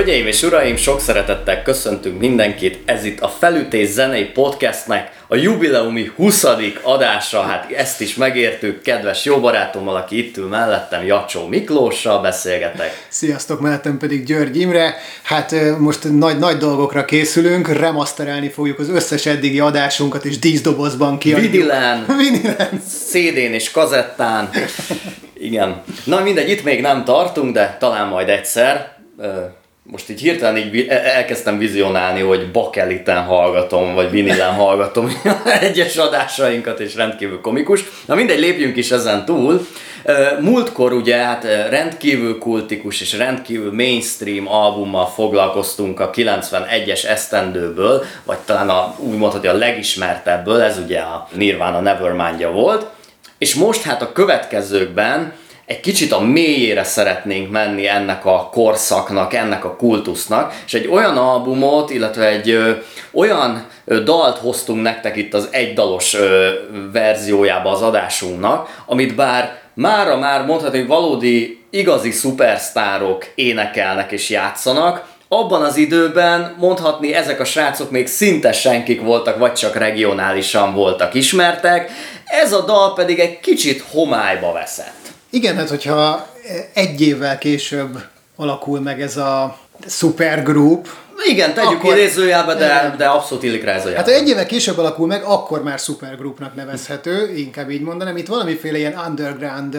Hölgyeim és uraim, sok szeretettel köszöntünk mindenkit. Ez itt a Felütés zenei podcastnek a jubileumi 20. adása. Hát ezt is megértük, kedves jó barátommal, aki itt ül mellettem, Jacsó Miklóssal beszélgetek. Sziasztok, mellettem pedig György Imre. Hát most nagy, nagy dolgokra készülünk, remasterelni fogjuk az összes eddigi adásunkat, és díszdobozban kiadjuk. Vidilen, Vidilen. CD-n és kazettán. Igen. Na mindegy, itt még nem tartunk, de talán majd egyszer most így hirtelen így elkezdtem vizionálni, hogy bakeliten hallgatom, vagy vinilen hallgatom egyes adásainkat, és rendkívül komikus. Na mindegy, lépjünk is ezen túl. Múltkor ugye hát rendkívül kultikus és rendkívül mainstream albummal foglalkoztunk a 91-es esztendőből, vagy talán a, úgy mondhatni a legismertebből, ez ugye a Nirvana Nevermindja volt. És most hát a következőkben egy kicsit a mélyére szeretnénk menni ennek a korszaknak, ennek a kultusznak, és egy olyan albumot, illetve egy ö, olyan ö, dalt hoztunk nektek itt az egydalos verziójába az adásunknak, amit bár mára már mondhatni, valódi igazi szupersztárok énekelnek és játszanak, abban az időben mondhatni ezek a srácok még szinte senkik voltak, vagy csak regionálisan voltak ismertek, ez a dal pedig egy kicsit homályba veszett. Igen, hát hogyha egy évvel később alakul meg ez a supergroup, igen, tegyük akkor, idézőjelbe, de, de abszolút illik rá ez a Hát ha egy évvel később alakul meg, akkor már supergroupnak nevezhető, inkább így mondanám. Itt valamiféle ilyen underground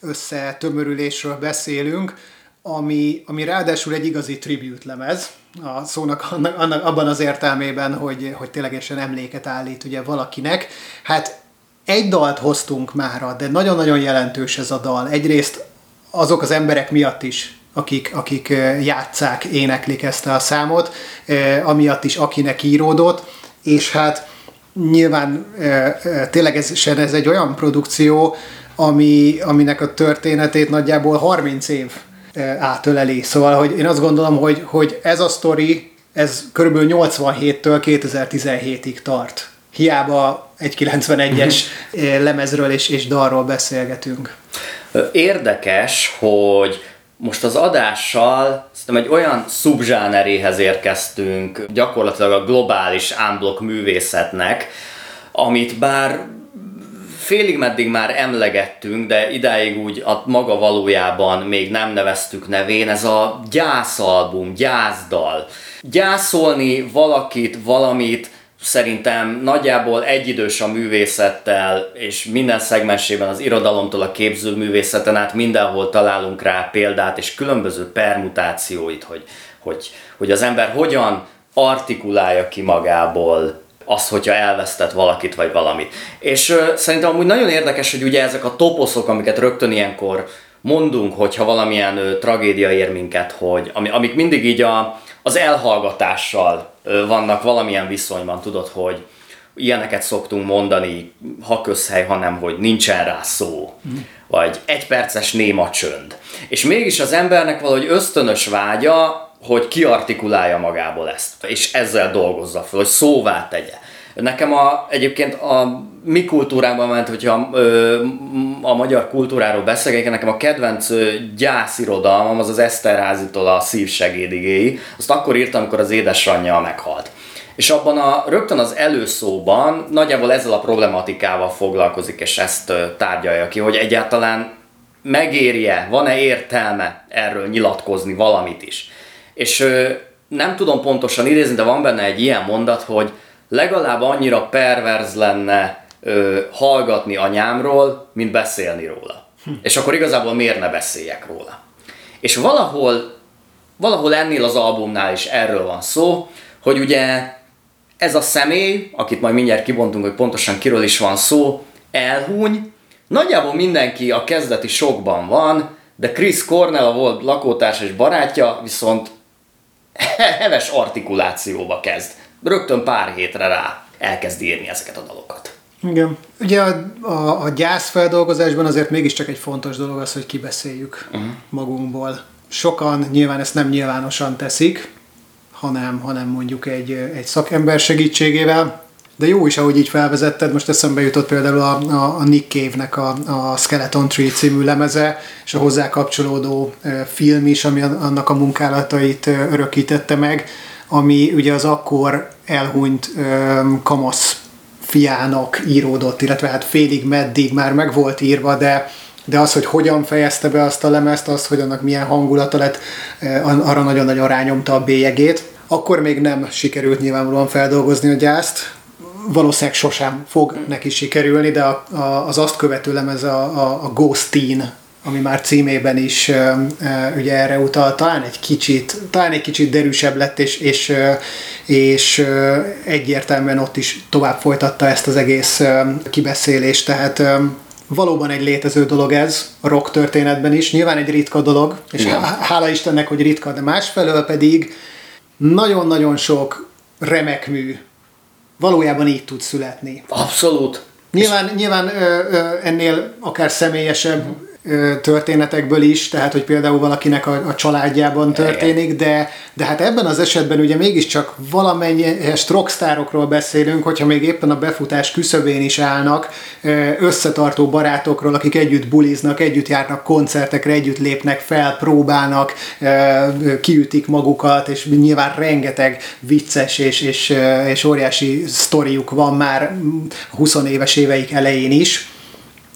összetömörülésről beszélünk, ami, ami ráadásul egy igazi tribute lemez, a szónak annak, annak, abban az értelmében, hogy, hogy ténylegesen emléket állít ugye valakinek. Hát egy dalt hoztunk mára, de nagyon-nagyon jelentős ez a dal. Egyrészt azok az emberek miatt is, akik, akik játszák, éneklik ezt a számot, amiatt is, akinek íródott, és hát nyilván tényleg ez, ez egy olyan produkció, ami, aminek a történetét nagyjából 30 év átöleli. Szóval, hogy én azt gondolom, hogy, hogy ez a sztori, ez körülbelül 87-től 2017-ig tart hiába egy 91-es eh, lemezről és, és dalról beszélgetünk. Érdekes, hogy most az adással szerintem egy olyan szubzsáneréhez érkeztünk, gyakorlatilag a globális unblock művészetnek, amit bár félig meddig már emlegettünk, de idáig úgy a maga valójában még nem neveztük nevén, ez a gyászalbum, gyászdal. Gyászolni valakit, valamit, szerintem nagyjából egyidős a művészettel, és minden szegmensében az irodalomtól a képzőművészeten át mindenhol találunk rá példát, és különböző permutációit, hogy, hogy, hogy az ember hogyan artikulálja ki magából az, hogyha elvesztett valakit vagy valamit. És ö, szerintem amúgy nagyon érdekes, hogy ugye ezek a toposzok, amiket rögtön ilyenkor mondunk, hogyha valamilyen ö, tragédia ér minket, hogy ami, amik mindig így a, az elhallgatással vannak valamilyen viszonyban, tudod, hogy ilyeneket szoktunk mondani, ha közhely, hanem hogy nincsen rá szó, mm. vagy egy perces néma csönd. És mégis az embernek valahogy ösztönös vágya, hogy kiartikulálja magából ezt, és ezzel dolgozza fel, hogy szóvá tegye. Nekem a, egyébként a mi kultúrában ment, hogyha ö, a magyar kultúráról beszélek, nekem a kedvenc gyászirodalmam az az Eszterházitól a szívsegédigéi. Azt akkor írtam, amikor az édesanyja meghalt. És abban a, rögtön az előszóban nagyjából ezzel a problematikával foglalkozik, és ezt tárgyalja ki, hogy egyáltalán megérje, van-e értelme erről nyilatkozni valamit is. És ö, nem tudom pontosan idézni, de van benne egy ilyen mondat, hogy legalább annyira perverz lenne ö, hallgatni anyámról, mint beszélni róla. Hm. És akkor igazából miért ne beszéljek róla? És valahol, valahol ennél az albumnál is erről van szó, hogy ugye ez a személy, akit majd mindjárt kibontunk, hogy pontosan kiről is van szó, elhúny, nagyjából mindenki a kezdeti sokban van, de Chris Cornell, a volt lakótárs és barátja, viszont heves artikulációba kezd. Rögtön pár hétre rá elkezd írni ezeket a dalokat. Igen. Ugye a, a, a gyászfeldolgozásban azért mégiscsak egy fontos dolog az, hogy kibeszéljük uh-huh. magunkból. Sokan nyilván ezt nem nyilvánosan teszik, hanem, hanem mondjuk egy, egy szakember segítségével. de jó is, ahogy így felvezetted, most eszembe jutott például a, a, a Nick Cave-nek a, a Skeleton Tree című lemeze, és a hozzá kapcsolódó film is, ami annak a munkálatait örökítette meg, ami ugye az akkor elhunyt kamasz fiának íródott, illetve hát félig meddig már meg volt írva, de de az, hogy hogyan fejezte be azt a lemezt, az, hogy annak milyen hangulata lett, arra nagyon-nagyon rányomta a bélyegét. Akkor még nem sikerült nyilvánvalóan feldolgozni a gyászt, valószínűleg sosem fog neki sikerülni, de a, a, az azt követő lemez a, a, a Ghost Teen, ami már címében is ugye erre utal, talán egy kicsit, talán egy kicsit derűsebb lett, és, és, és egyértelműen ott is tovább folytatta ezt az egész kibeszélést, tehát valóban egy létező dolog ez a rock történetben is, nyilván egy ritka dolog, és Igen. hála Istennek, hogy ritka, de másfelől pedig nagyon-nagyon sok remek mű valójában így tud születni. Abszolút. Nyilván, nyilván ö, ö, ennél akár személyesebb történetekből is, tehát hogy például valakinek a, a családjában történik, de, de hát ebben az esetben ugye mégiscsak valamennyes rockstárokról beszélünk, hogyha még éppen a befutás küszöbén is állnak, összetartó barátokról, akik együtt buliznak, együtt járnak koncertekre, együtt lépnek fel, próbálnak, kiütik magukat, és nyilván rengeteg vicces és, és, és óriási sztoriuk van már 20 éves éveik elején is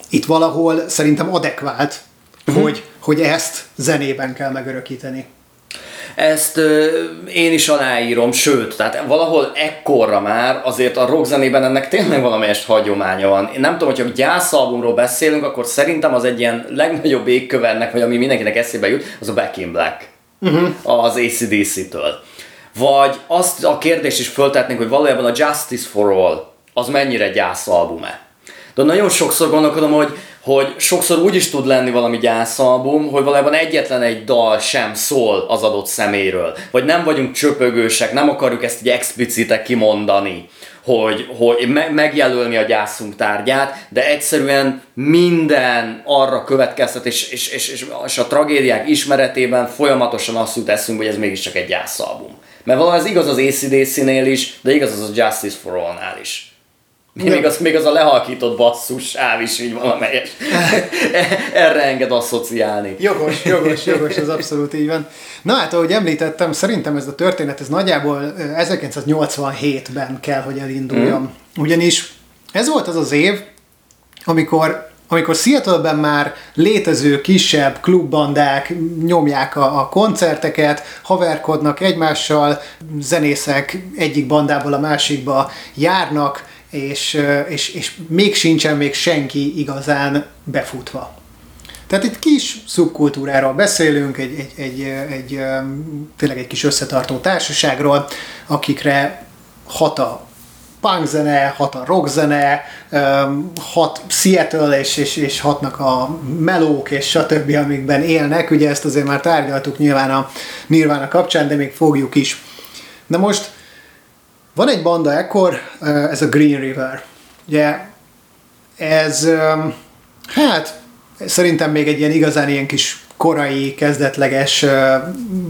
itt valahol szerintem adekvált, uh-huh. hogy, hogy ezt zenében kell megörökíteni. Ezt ö, én is aláírom, sőt, tehát valahol ekkorra már azért a rockzenében ennek tényleg valamelyest hagyománya van. Én nem tudom, hogyha gyászalbumról beszélünk, akkor szerintem az egy ilyen legnagyobb égkövennek, vagy ami mindenkinek eszébe jut, az a Back in Black. Uh-huh. Az ACDC-től. Vagy azt a kérdést is föltetnénk, hogy valójában a Justice for All az mennyire gyászalbum-e? De nagyon sokszor gondolkodom, hogy, hogy sokszor úgy is tud lenni valami gyászalbum, hogy valójában egyetlen egy dal sem szól az adott szeméről. Vagy nem vagyunk csöpögősek, nem akarjuk ezt egy explicite kimondani hogy, hogy me- megjelölni a gyászunk tárgyát, de egyszerűen minden arra következtet, és, és, és, és, a tragédiák ismeretében folyamatosan azt jut eszünk, hogy ez mégiscsak egy gyászalbum. Mert valami ez igaz az ACDC-nél is, de igaz az a Justice for All-nál is. Még az, még az a lehalkított basszus sáv is így valamelyes. Erre enged asszociálni. Jogos, jogos, jogos, ez abszolút így van. Na hát, ahogy említettem, szerintem ez a történet, ez nagyjából 1987-ben kell, hogy elinduljon. Mm. Ugyanis ez volt az az év, amikor amikor Seattle-ben már létező kisebb klubbandák nyomják a, a koncerteket, haverkodnak egymással, zenészek egyik bandából a másikba járnak, és, és, és még sincsen még senki igazán befutva. Tehát itt kis szubkultúráról beszélünk, egy, egy, egy, egy, tényleg egy kis összetartó társaságról, akikre hat a punk zene, hat a rock zene, hat Seattle, és, és, és hatnak a melók, és stb., amikben élnek. Ugye ezt azért már tárgyaltuk nyilván a Nirvana kapcsán, de még fogjuk is. Na most van egy banda ekkor, ez a Green River. Ugye ez, hát szerintem még egy ilyen igazán ilyen kis korai, kezdetleges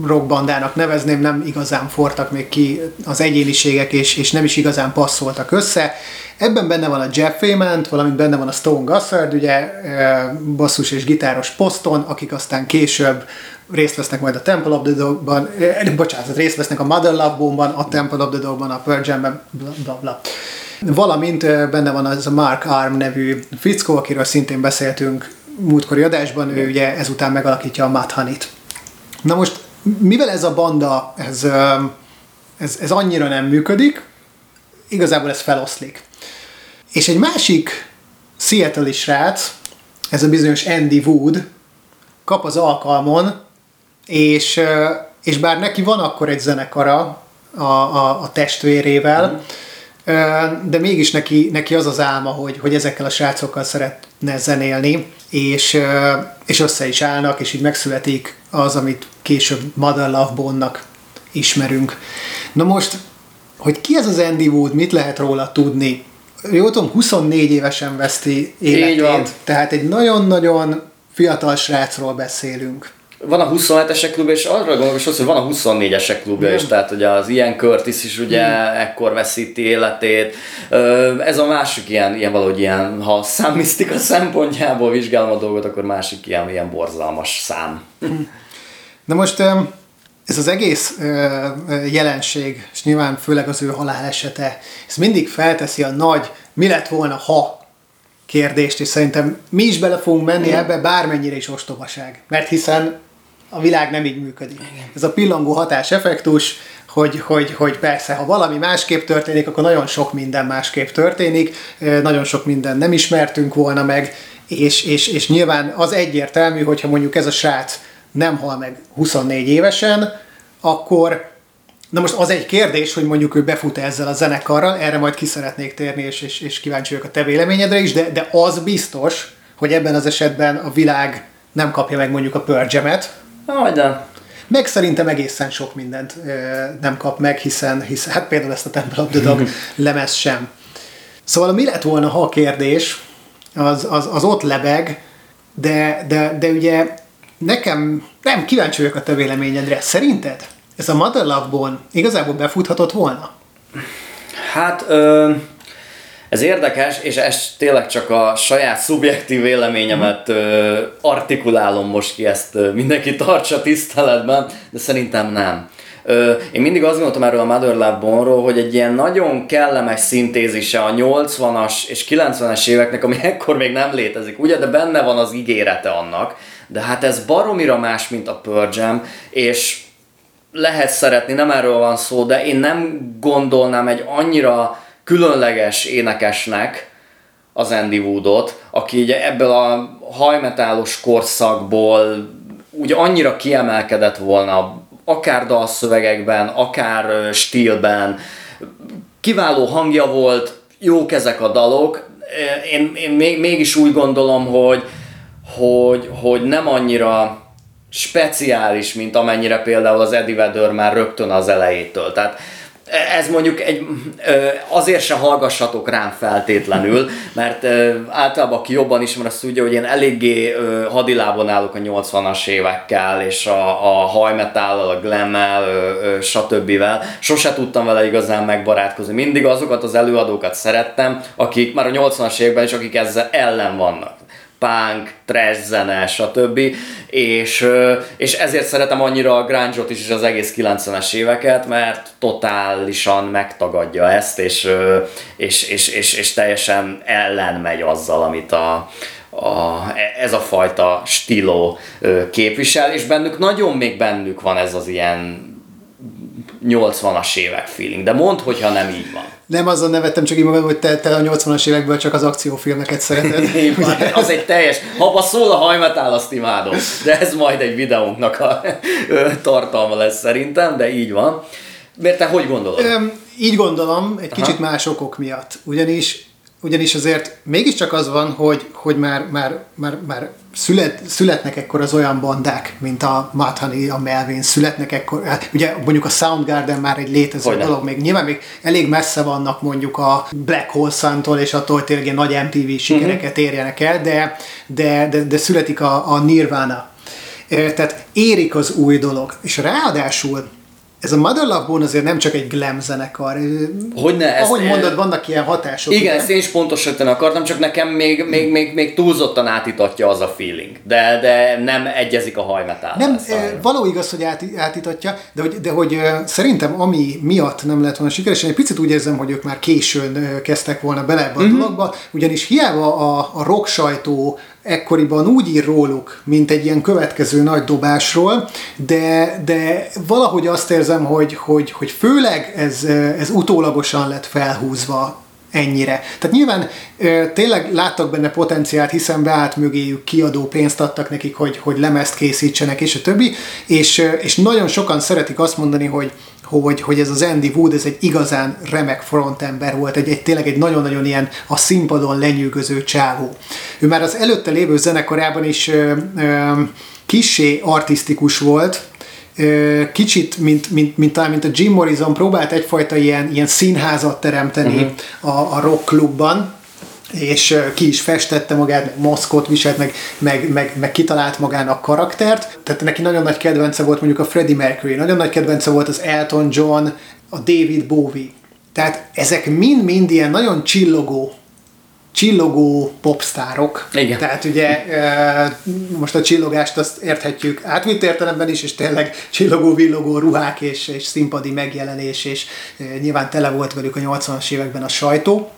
rockbandának nevezném, nem igazán fortak még ki az egyéniségek, és, és nem is igazán passzoltak össze. Ebben benne van a Jeff Ament, valamint benne van a Stone Gossard, ugye basszus és gitáros poszton, akik aztán később részt vesznek majd a Temple of the Dog-ban, eh, bocsánat, részt vesznek a Mother Love Bone-ban, a Temple of the Dog-ban, a Pearl Jam-ben, bla, bla, bla. Valamint eh, benne van az a Mark Arm nevű fickó, akiről szintén beszéltünk múltkori adásban, ő ugye ezután megalakítja a Mudhoney-t. Na most, mivel ez a banda, ez, eh, ez, ez annyira nem működik, igazából ez feloszlik. És egy másik Seattle-i srác, ez a bizonyos Andy Wood, kap az alkalmon, és, és bár neki van akkor egy zenekara a, a, a testvérével, mm. de mégis neki, neki az az álma, hogy, hogy ezekkel a srácokkal szeretne zenélni, és, és össze is állnak, és így megszületik az, amit később Mother Love Bone-nak ismerünk. Na most, hogy ki ez az Andy Wood, mit lehet róla tudni? Jó tudom, 24 évesen veszti életét, tehát egy nagyon-nagyon fiatal srácról beszélünk van a 27-esek klubja, és arra gondolok, hogy van a 24-esek klubja is, tehát hogy az ilyen Curtis is ugye Igen. ekkor veszíti életét. Ez a másik ilyen, ilyen valahogy ilyen, ha számmisztika szempontjából vizsgálom a dolgot, akkor másik ilyen, ilyen borzalmas szám. Na most ez az egész jelenség, és nyilván főleg az ő halálesete, ez mindig felteszi a nagy mi lett volna, ha kérdést, és szerintem mi is bele fogunk menni ebbe, bármennyire is ostobaság. Mert hiszen a világ nem így működik. Ez a pillangó hatás effektus, hogy, hogy, hogy persze, ha valami másképp történik, akkor nagyon sok minden másképp történik, nagyon sok minden nem ismertünk volna meg, és, és, és nyilván az egyértelmű, hogyha mondjuk ez a srác nem hal meg 24 évesen, akkor Na most az egy kérdés, hogy mondjuk ő befut ezzel a zenekarral, erre majd ki szeretnék térni, és, és, és kíváncsi vagyok a te véleményedre is, de, de az biztos, hogy ebben az esetben a világ nem kapja meg mondjuk a pörgyemet. De. Meg szerintem egészen sok mindent ö, nem kap meg, hiszen, hiszen hát például ezt a Temple of the Dog lemez sem. Szóval mi lett volna, ha a kérdés, az, az, az ott lebeg, de, de, de ugye nekem nem kíváncsi vagyok a te véleményedre. Szerinted ez a Mother Love Bone igazából befuthatott volna? Hát... Ö ez érdekes, és ez tényleg csak a saját szubjektív véleményemet ö, artikulálom most ki, ezt ö, mindenki tartsa tiszteletben, de szerintem nem. Ö, én mindig azt gondoltam erről a Mother Love Bone-ról, hogy egy ilyen nagyon kellemes szintézise a 80-as és 90-es éveknek, ami ekkor még nem létezik, ugye, de benne van az ígérete annak, de hát ez baromira más, mint a Jam, és lehet szeretni, nem erről van szó, de én nem gondolnám egy annyira különleges énekesnek az Andy Woodot, aki ugye ebből a hajmetálos korszakból úgy annyira kiemelkedett volna, akár dalszövegekben, akár stílben, kiváló hangja volt, jók ezek a dalok. Én, én még, mégis úgy gondolom, hogy, hogy, hogy nem annyira speciális, mint amennyire például az Eddie Vedder már rögtön az elejétől. Tehát ez mondjuk egy, azért se hallgassatok rám feltétlenül, mert általában aki jobban ismer, azt tudja, hogy én eléggé hadilában állok a 80-as évekkel, és a, a hajmetállal, a glemmel, stb. Sose tudtam vele igazán megbarátkozni. Mindig azokat az előadókat szerettem, akik már a 80-as években is, akik ezzel ellen vannak punk, trash zene, stb. És, és ezért szeretem annyira a grunge is, és az egész 90-es éveket, mert totálisan megtagadja ezt, és, és, és, és, és teljesen ellen megy azzal, amit a, a, ez a fajta stíló képvisel, és bennük nagyon még bennük van ez az ilyen 80-as évek feeling, de mondd, hogyha nem így van. Nem azon nevettem, csak így magam, hogy te, te a 80-as évekből csak az akciófilmeket szereted. az egy teljes, ha szól a hajmetál, azt imádom. De ez majd egy videónknak a tartalma lesz szerintem, de így van. Mert te hogy gondolod? Öm, így gondolom, egy Aha. kicsit más okok miatt. Ugyanis ugyanis azért mégiscsak az van, hogy, hogy már, már, már, már szület, születnek ekkor az olyan bandák, mint a Mathani, a Melvin, születnek ekkor, hát ugye mondjuk a Soundgarden már egy létező Hogyne. dolog, még nyilván még elég messze vannak mondjuk a Black Hole Sun-tól, és attól tényleg nagy MTV sikereket uh-huh. érjenek el, de, de, de, de születik a, a Nirvana. Tehát érik az új dolog, és ráadásul ez a Mother Love Bone azért nem csak egy glam zenekar. Hogyne, ezt, Ahogy mondod, vannak ilyen hatások. Igen, ugye? ezt én is pontosítani akartam, csak nekem még, még, még, még túlzottan átítatja az a feeling. De, de nem egyezik a hajmetál. Nem, e, való igaz, hogy át, átítatja, de hogy, de hogy szerintem ami miatt nem lett volna sikeres, én egy picit úgy érzem, hogy ők már későn kezdtek volna bele ebbe a mm-hmm. dologba, ugyanis hiába a, a rock sajtó ekkoriban úgy ír róluk, mint egy ilyen következő nagy dobásról, de, de valahogy azt érzem, hogy, hogy, hogy főleg ez, ez utólagosan lett felhúzva ennyire. Tehát nyilván tényleg láttak benne potenciált, hiszen beállt mögéjük kiadó pénzt adtak nekik, hogy, hogy lemezt készítsenek, és a többi, és, és nagyon sokan szeretik azt mondani, hogy hogy, hogy ez az Andy Wood, ez egy igazán remek frontember volt, egy, egy tényleg egy nagyon-nagyon ilyen a színpadon lenyűgöző csávó. Ő már az előtte lévő zenekarában is ö, ö, kissé artistikus volt, ö, kicsit, mint, mint, mint, talán mint a Jim Morrison próbált egyfajta ilyen, ilyen színházat teremteni uh-huh. a, a rock klubban, és ki is festette magát, meg maszkot viselt, meg, meg, meg, meg kitalált magának karaktert. Tehát neki nagyon nagy kedvence volt mondjuk a Freddie Mercury, nagyon nagy kedvence volt az Elton John, a David Bowie. Tehát ezek mind-mind ilyen nagyon csillogó csillogó popstárok. Igen. Tehát ugye most a csillogást azt érthetjük átvitt értelemben is, és tényleg csillogó-villogó ruhák és, és színpadi megjelenés, és nyilván tele volt velük a 80-as években a sajtó.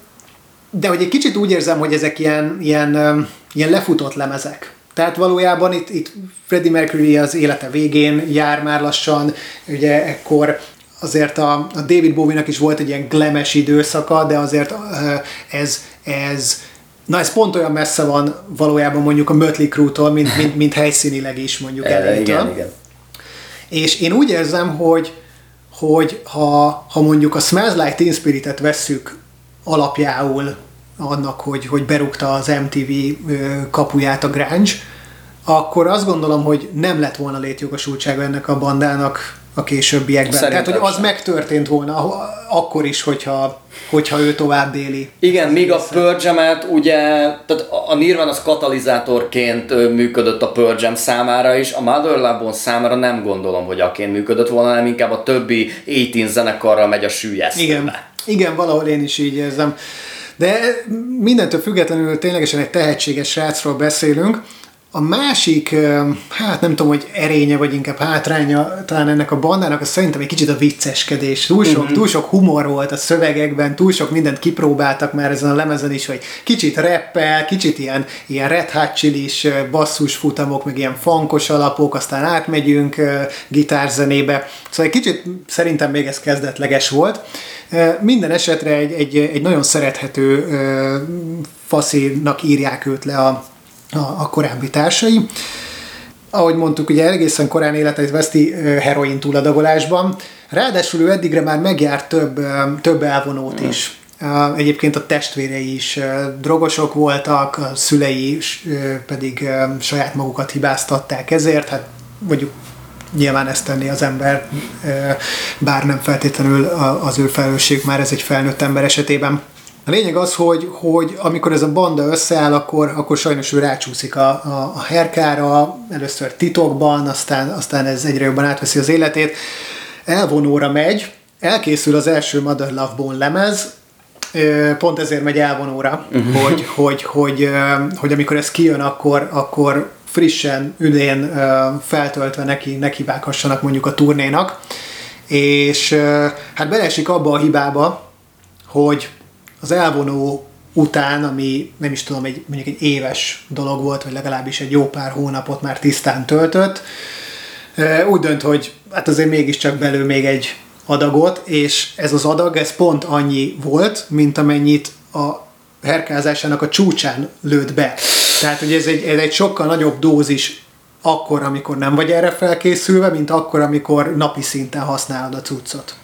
De hogy egy kicsit úgy érzem, hogy ezek ilyen, ilyen, ilyen lefutott lemezek. Tehát valójában itt, itt Freddie Mercury az élete végén jár már lassan, ugye ekkor azért a, a David Bowie-nak is volt egy ilyen glemes időszaka, de azért ez, ez Na ez pont olyan messze van valójában mondjuk a Mötley Crue-tól, mint, mint, mint helyszínileg is mondjuk elétől. Igen, igen. És én úgy érzem, hogy, hogy ha, ha mondjuk a Smells Like Teen Spirit-et vesszük alapjául annak, hogy, hogy berúgta az MTV kapuját a grunge, akkor azt gondolom, hogy nem lett volna létjogosultsága ennek a bandának a későbbiekben. Szerintem Tehát, hogy az sem. megtörtént volna akkor is, hogyha, hogyha ő tovább déli. Igen, míg a Pearl ugye, tehát a Nirvana az katalizátorként működött a Jam számára is, a Mother Love Bone számára nem gondolom, hogy aként működött volna, hanem inkább a többi 18 zenekarral megy a sűjesztőbe. Igen, igen, valahol én is így érzem. De mindentől függetlenül ténylegesen egy tehetséges srácról beszélünk. A másik, hát nem tudom, hogy erénye, vagy inkább hátránya talán ennek a bandának, az szerintem egy kicsit a vicceskedés. Túl sok, uh-huh. túl sok humor volt a szövegekben, túl sok mindent kipróbáltak már ezen a lemezen is, hogy kicsit reppel, kicsit ilyen, ilyen red hot chili-s basszus futamok, meg ilyen funkos alapok, aztán átmegyünk gitárzenébe. Szóval egy kicsit szerintem még ez kezdetleges volt. Minden esetre egy, egy, egy nagyon szerethető faszinak írják őt le a, a, a korábbi társai. Ahogy mondtuk, ugye egészen korán életet veszti heroin túladagolásban. Ráadásul ő eddigre már megjárt több, több elvonót is. Egyébként a testvérei is drogosok voltak, a szülei pedig saját magukat hibáztatták ezért, hát mondjuk nyilván ezt tenni az ember, bár nem feltétlenül az ő felelősség már ez egy felnőtt ember esetében. A lényeg az, hogy, hogy amikor ez a banda összeáll, akkor, akkor sajnos ő rácsúszik a, a, a herkára, először titokban, aztán, aztán ez egyre jobban átveszi az életét. Elvonóra megy, elkészül az első Mother Love Bone lemez, pont ezért megy elvonóra, uh-huh. hogy, hogy, hogy, hogy amikor ez kijön, akkor, akkor frissen, üdén feltöltve neki, neki vághassanak mondjuk a turnénak. És hát beleesik abba a hibába, hogy az elvonó után, ami nem is tudom, egy, mondjuk egy éves dolog volt, vagy legalábbis egy jó pár hónapot már tisztán töltött, úgy dönt, hogy hát azért mégiscsak belül még egy adagot, és ez az adag, ez pont annyi volt, mint amennyit a herkázásának a csúcsán lőtt be. Tehát, hogy ez egy, ez egy sokkal nagyobb dózis akkor, amikor nem vagy erre felkészülve, mint akkor, amikor napi szinten használod a cuccot.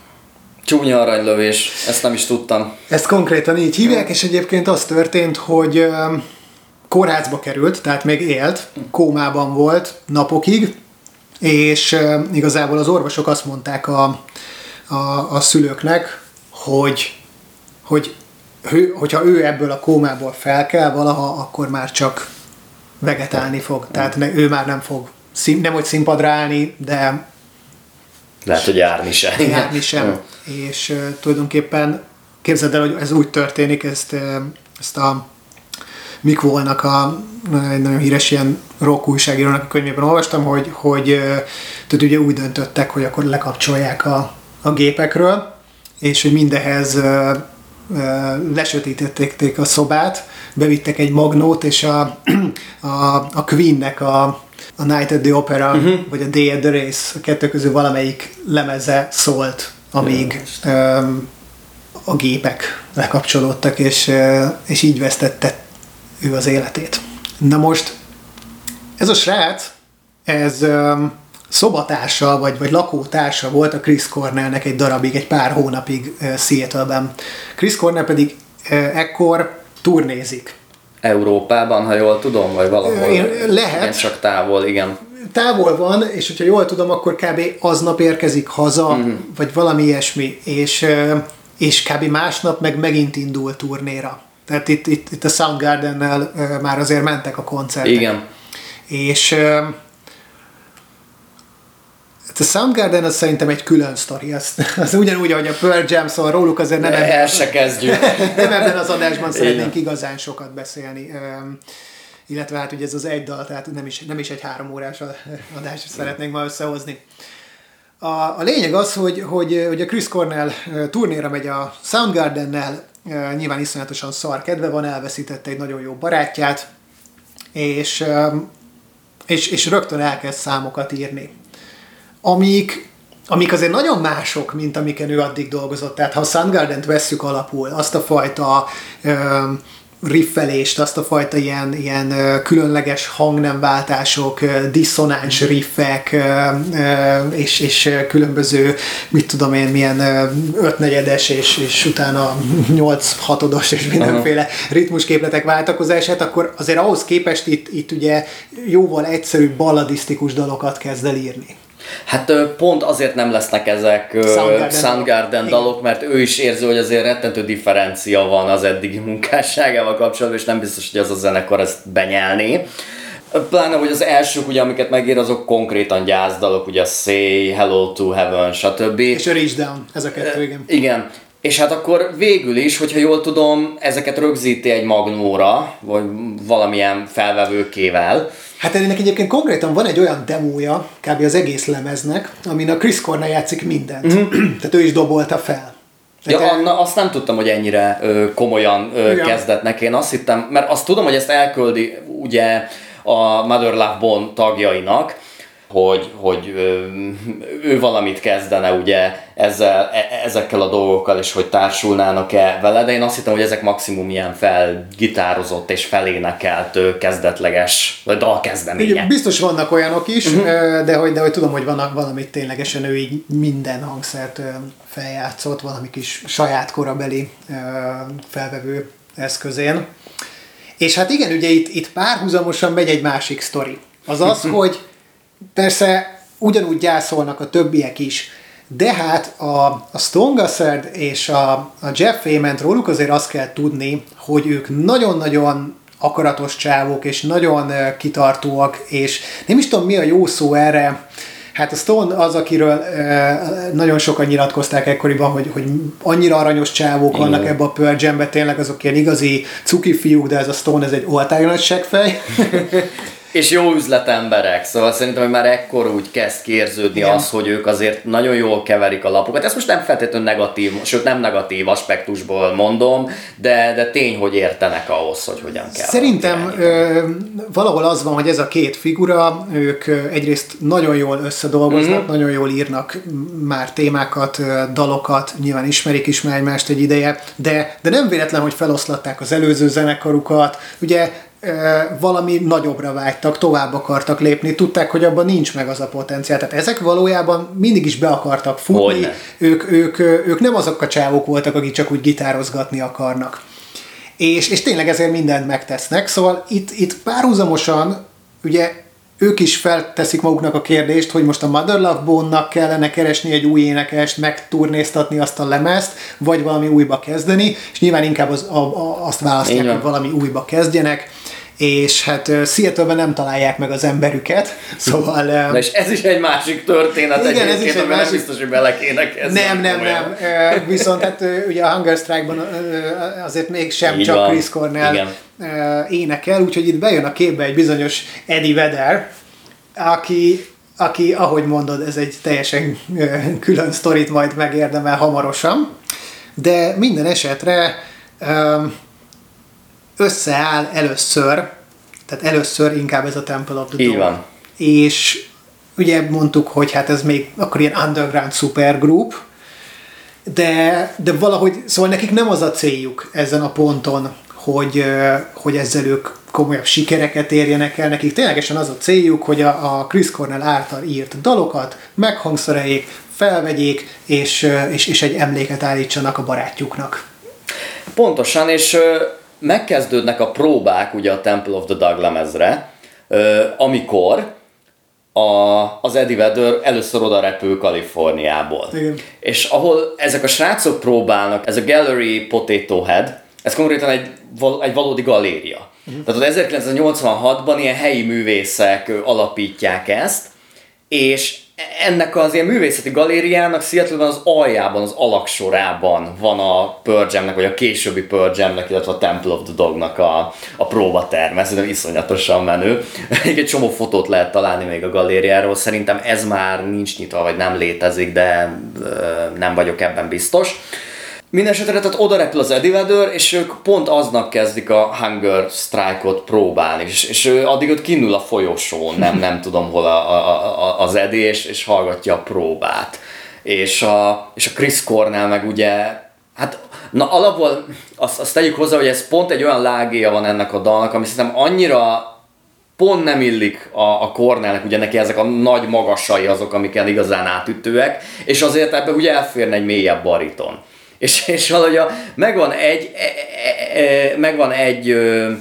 Csúnya aranylövés, ezt nem is tudtam. Ezt konkrétan így hívják, és egyébként az történt, hogy kórházba került, tehát még élt, kómában volt napokig, és igazából az orvosok azt mondták a, a, a szülőknek, hogy, hogy ő, hogyha ő ebből a kómából felkel valaha, akkor már csak vegetálni fog. Tehát ne, ő már nem fog, szín, nem hogy színpadra állni, de lehet, hogy járni sem. Járni sem. És uh, tulajdonképpen képzeld el, hogy ez úgy történik, ezt, uh, ezt a Mick Wallnak a egy nagyon híres ilyen rock újságírónak a könyvében olvastam, hogy, hogy tehát ugye úgy döntöttek, hogy akkor lekapcsolják a, a gépekről, és hogy mindehez lesötítették a szobát, bevittek egy magnót, és a, a, a Queennek a, a Night at the Opera, uh-huh. vagy a Day at the Race, a kettő közül valamelyik lemeze szólt, amíg a gépek lekapcsolódtak, és, és így vesztette ő az életét. Na most, ez a srác, ez szobatársa, vagy, vagy lakótársa volt a Chris Cornellnek egy darabig, egy pár hónapig Seattle-ben. Chris Cornell pedig ekkor turnézik. Európában, ha jól tudom, vagy valahol. Én, lehet. Igen, csak távol, igen. Távol van, és hogyha jól tudom, akkor kb. aznap érkezik haza, mm. vagy valami ilyesmi, és, és kb. másnap meg megint indul turnéra. Tehát itt, itt, itt a Soundgarden-nel már azért mentek a koncertek. Igen. És a Soundgarden az szerintem egy külön sztori, az, az ugyanúgy, ahogy a Pearl Jam, szóval róluk azért nem ebben, El se kezdjük. nem ebben az adásban szeretnénk igazán sokat beszélni. Illetve hát ugye ez az egy dal, tehát nem is, nem is egy három órás adást szeretnénk ma összehozni. A, a lényeg az, hogy, hogy, hogy a Chris Cornell turnéra megy a Soundgarden-nel, nyilván iszonyatosan szar kedve van, elveszítette egy nagyon jó barátját, és, és, és rögtön elkezd számokat írni amik, amik azért nagyon mások, mint amiken ő addig dolgozott. Tehát ha a Soundgarden-t vesszük alapul, azt a fajta riffelést, azt a fajta ilyen, ilyen különleges hangnemváltások, diszonáns riffek, és, és különböző, mit tudom én, milyen ötnegyedes, és, és utána nyolc hatodos, és mindenféle ritmusképletek váltakozását, akkor azért ahhoz képest itt, itt ugye jóval egyszerűbb balladisztikus dalokat kezd el írni. Hát pont azért nem lesznek ezek Soundgarden, Soundgarden dalok, mert ő is érzi, hogy azért rettentő differencia van az eddigi munkásságával kapcsolatban, és nem biztos, hogy az a zenekar ezt benyelni. Pláne, hogy az elsők, ugye, amiket megír, azok konkrétan gyászdalok, ugye Say, Hello to Heaven, stb. És a Reach Down, ez a kettő, igen. Igen. És hát akkor végül is, hogyha jól tudom, ezeket rögzíti egy magnóra, vagy valamilyen felvevőkével, Hát ennek egyébként konkrétan van egy olyan demója, kb. az egész lemeznek, amin a Chris Cornell játszik mindent. Mm-hmm. Tehát ő is dobolta fel. Ja, te... Anna, azt nem tudtam, hogy ennyire ö, komolyan ö, ja. kezdett neki. Én azt hittem, mert azt tudom, hogy ezt elküldi ugye a Mother Love Bone tagjainak, hogy, hogy ő valamit kezdene ugye ezzel, e, ezekkel a dolgokkal, és hogy társulnának-e vele, de én azt hittem, hogy ezek maximum ilyen felgitározott és felénekelt kezdetleges, vagy dalkezdemények. Biztos vannak olyanok is, uh-huh. de, hogy, de hogy tudom, hogy vannak valamit ténylegesen ő így minden hangszert feljátszott, valami kis saját korabeli felvevő eszközén. És hát igen, ugye itt, itt párhuzamosan megy egy másik sztori. Az az, hogy Persze ugyanúgy gyászolnak a többiek is, de hát a, a Stone Gossard és a, a Jeff Ament róluk azért azt kell tudni, hogy ők nagyon-nagyon akaratos csávok, és nagyon kitartóak, és nem is tudom mi a jó szó erre, Hát a Stone az, akiről e, nagyon sokan nyilatkozták ekkoriban, hogy, hogy annyira aranyos csávók vannak ebbe a Pearl Jam-be, tényleg azok ilyen igazi cuki fiúk, de ez a Stone, ez egy oltári nagy seggfej. és jó üzletemberek, szóval szerintem, hogy már ekkor úgy kezd kérződni Igen. az, hogy ők azért nagyon jól keverik a lapokat. Ezt most nem feltétlenül negatív, sőt nem negatív aspektusból mondom, de, de tény, hogy értenek ahhoz, hogy hogyan kell. Szerintem ö, valahol az van, hogy ez a két figura, ők egyrészt nagyon jól összedolgoznak, mm-hmm. nagyon jól írnak már témákat, dalokat, nyilván ismerik is már egymást egy ideje, de, de nem véletlen, hogy feloszlatták az előző zenekarukat. Ugye valami nagyobbra vágytak, tovább akartak lépni, tudták, hogy abban nincs meg az a potenciál. Tehát ezek valójában mindig is be akartak futni, ők, ők, ők nem azok a csávok voltak, akik csak úgy gitározgatni akarnak. És, és tényleg ezért mindent megtesznek, szóval itt, itt párhuzamosan ugye ők is felteszik maguknak a kérdést, hogy most a Mother Love Bone-nak kellene keresni egy új énekest, megturnéztatni azt a lemezt, vagy valami újba kezdeni, és nyilván inkább az, a, a, azt választják, hogy valami újba kezdjenek és hát seattle nem találják meg az emberüket, szóval... Na és ez is egy másik történet igen, ez is egy másik... nem biztos, hogy bele kéne kezdeni. Nem, nem, nem. Viszont hát ugye a Hunger Strike-ban azért még sem csak van. Chris Cornell igen. énekel, úgyhogy itt bejön a képbe egy bizonyos Eddie Vedder, aki aki, ahogy mondod, ez egy teljesen külön sztorit majd megérdemel hamarosan, de minden esetre összeáll először, tehát először inkább ez a Temple of the Dog. van. És ugye mondtuk, hogy hát ez még akkor ilyen underground supergroup, de, de valahogy, szóval nekik nem az a céljuk ezen a ponton, hogy, hogy ezzel ők komolyabb sikereket érjenek el. Nekik ténylegesen az a céljuk, hogy a, a Chris Cornell által írt dalokat meghangszereljék, felvegyék, és, és, és egy emléket állítsanak a barátjuknak. Pontosan, és megkezdődnek a próbák ugye a Temple of the Dog lemezre, amikor a, az Eddie Vedder először oda repül Kaliforniából. Igen. És ahol ezek a srácok próbálnak, ez a Gallery Potato Head, ez konkrétan egy, egy valódi galéria. Uh-huh. Tehát az 1986-ban ilyen helyi művészek alapítják ezt, és ennek az ilyen művészeti galériának seattle az aljában, az alaksorában van a Pearl vagy a későbbi Pearl Jam-nek, illetve a Temple of the Dog-nak a, a próbaterme. Ez iszonyatosan menő. egy csomó fotót lehet találni még a galériáról. Szerintem ez már nincs nyitva, vagy nem létezik, de nem vagyok ebben biztos. Mindenesetre tehát oda repül az Eddie Vedder, és ők pont aznap kezdik a Hunger Strike-ot próbálni, és, és addig ott kinül a folyosón, nem, nem tudom hol a, a, a, az Eddie, és, és hallgatja a próbát. És a, és a Chris Cornell meg ugye, hát na alapból azt, azt tegyük hozzá, hogy ez pont egy olyan lágéja van ennek a dalnak, ami szerintem annyira pont nem illik a, a Cornellnek, ugye neki ezek a nagy magasai azok, amiken igazán átütőek, és azért ebbe ugye elférne egy mélyebb bariton. És, és valahogy a, megvan egy, e, e, e, megvan egy ö,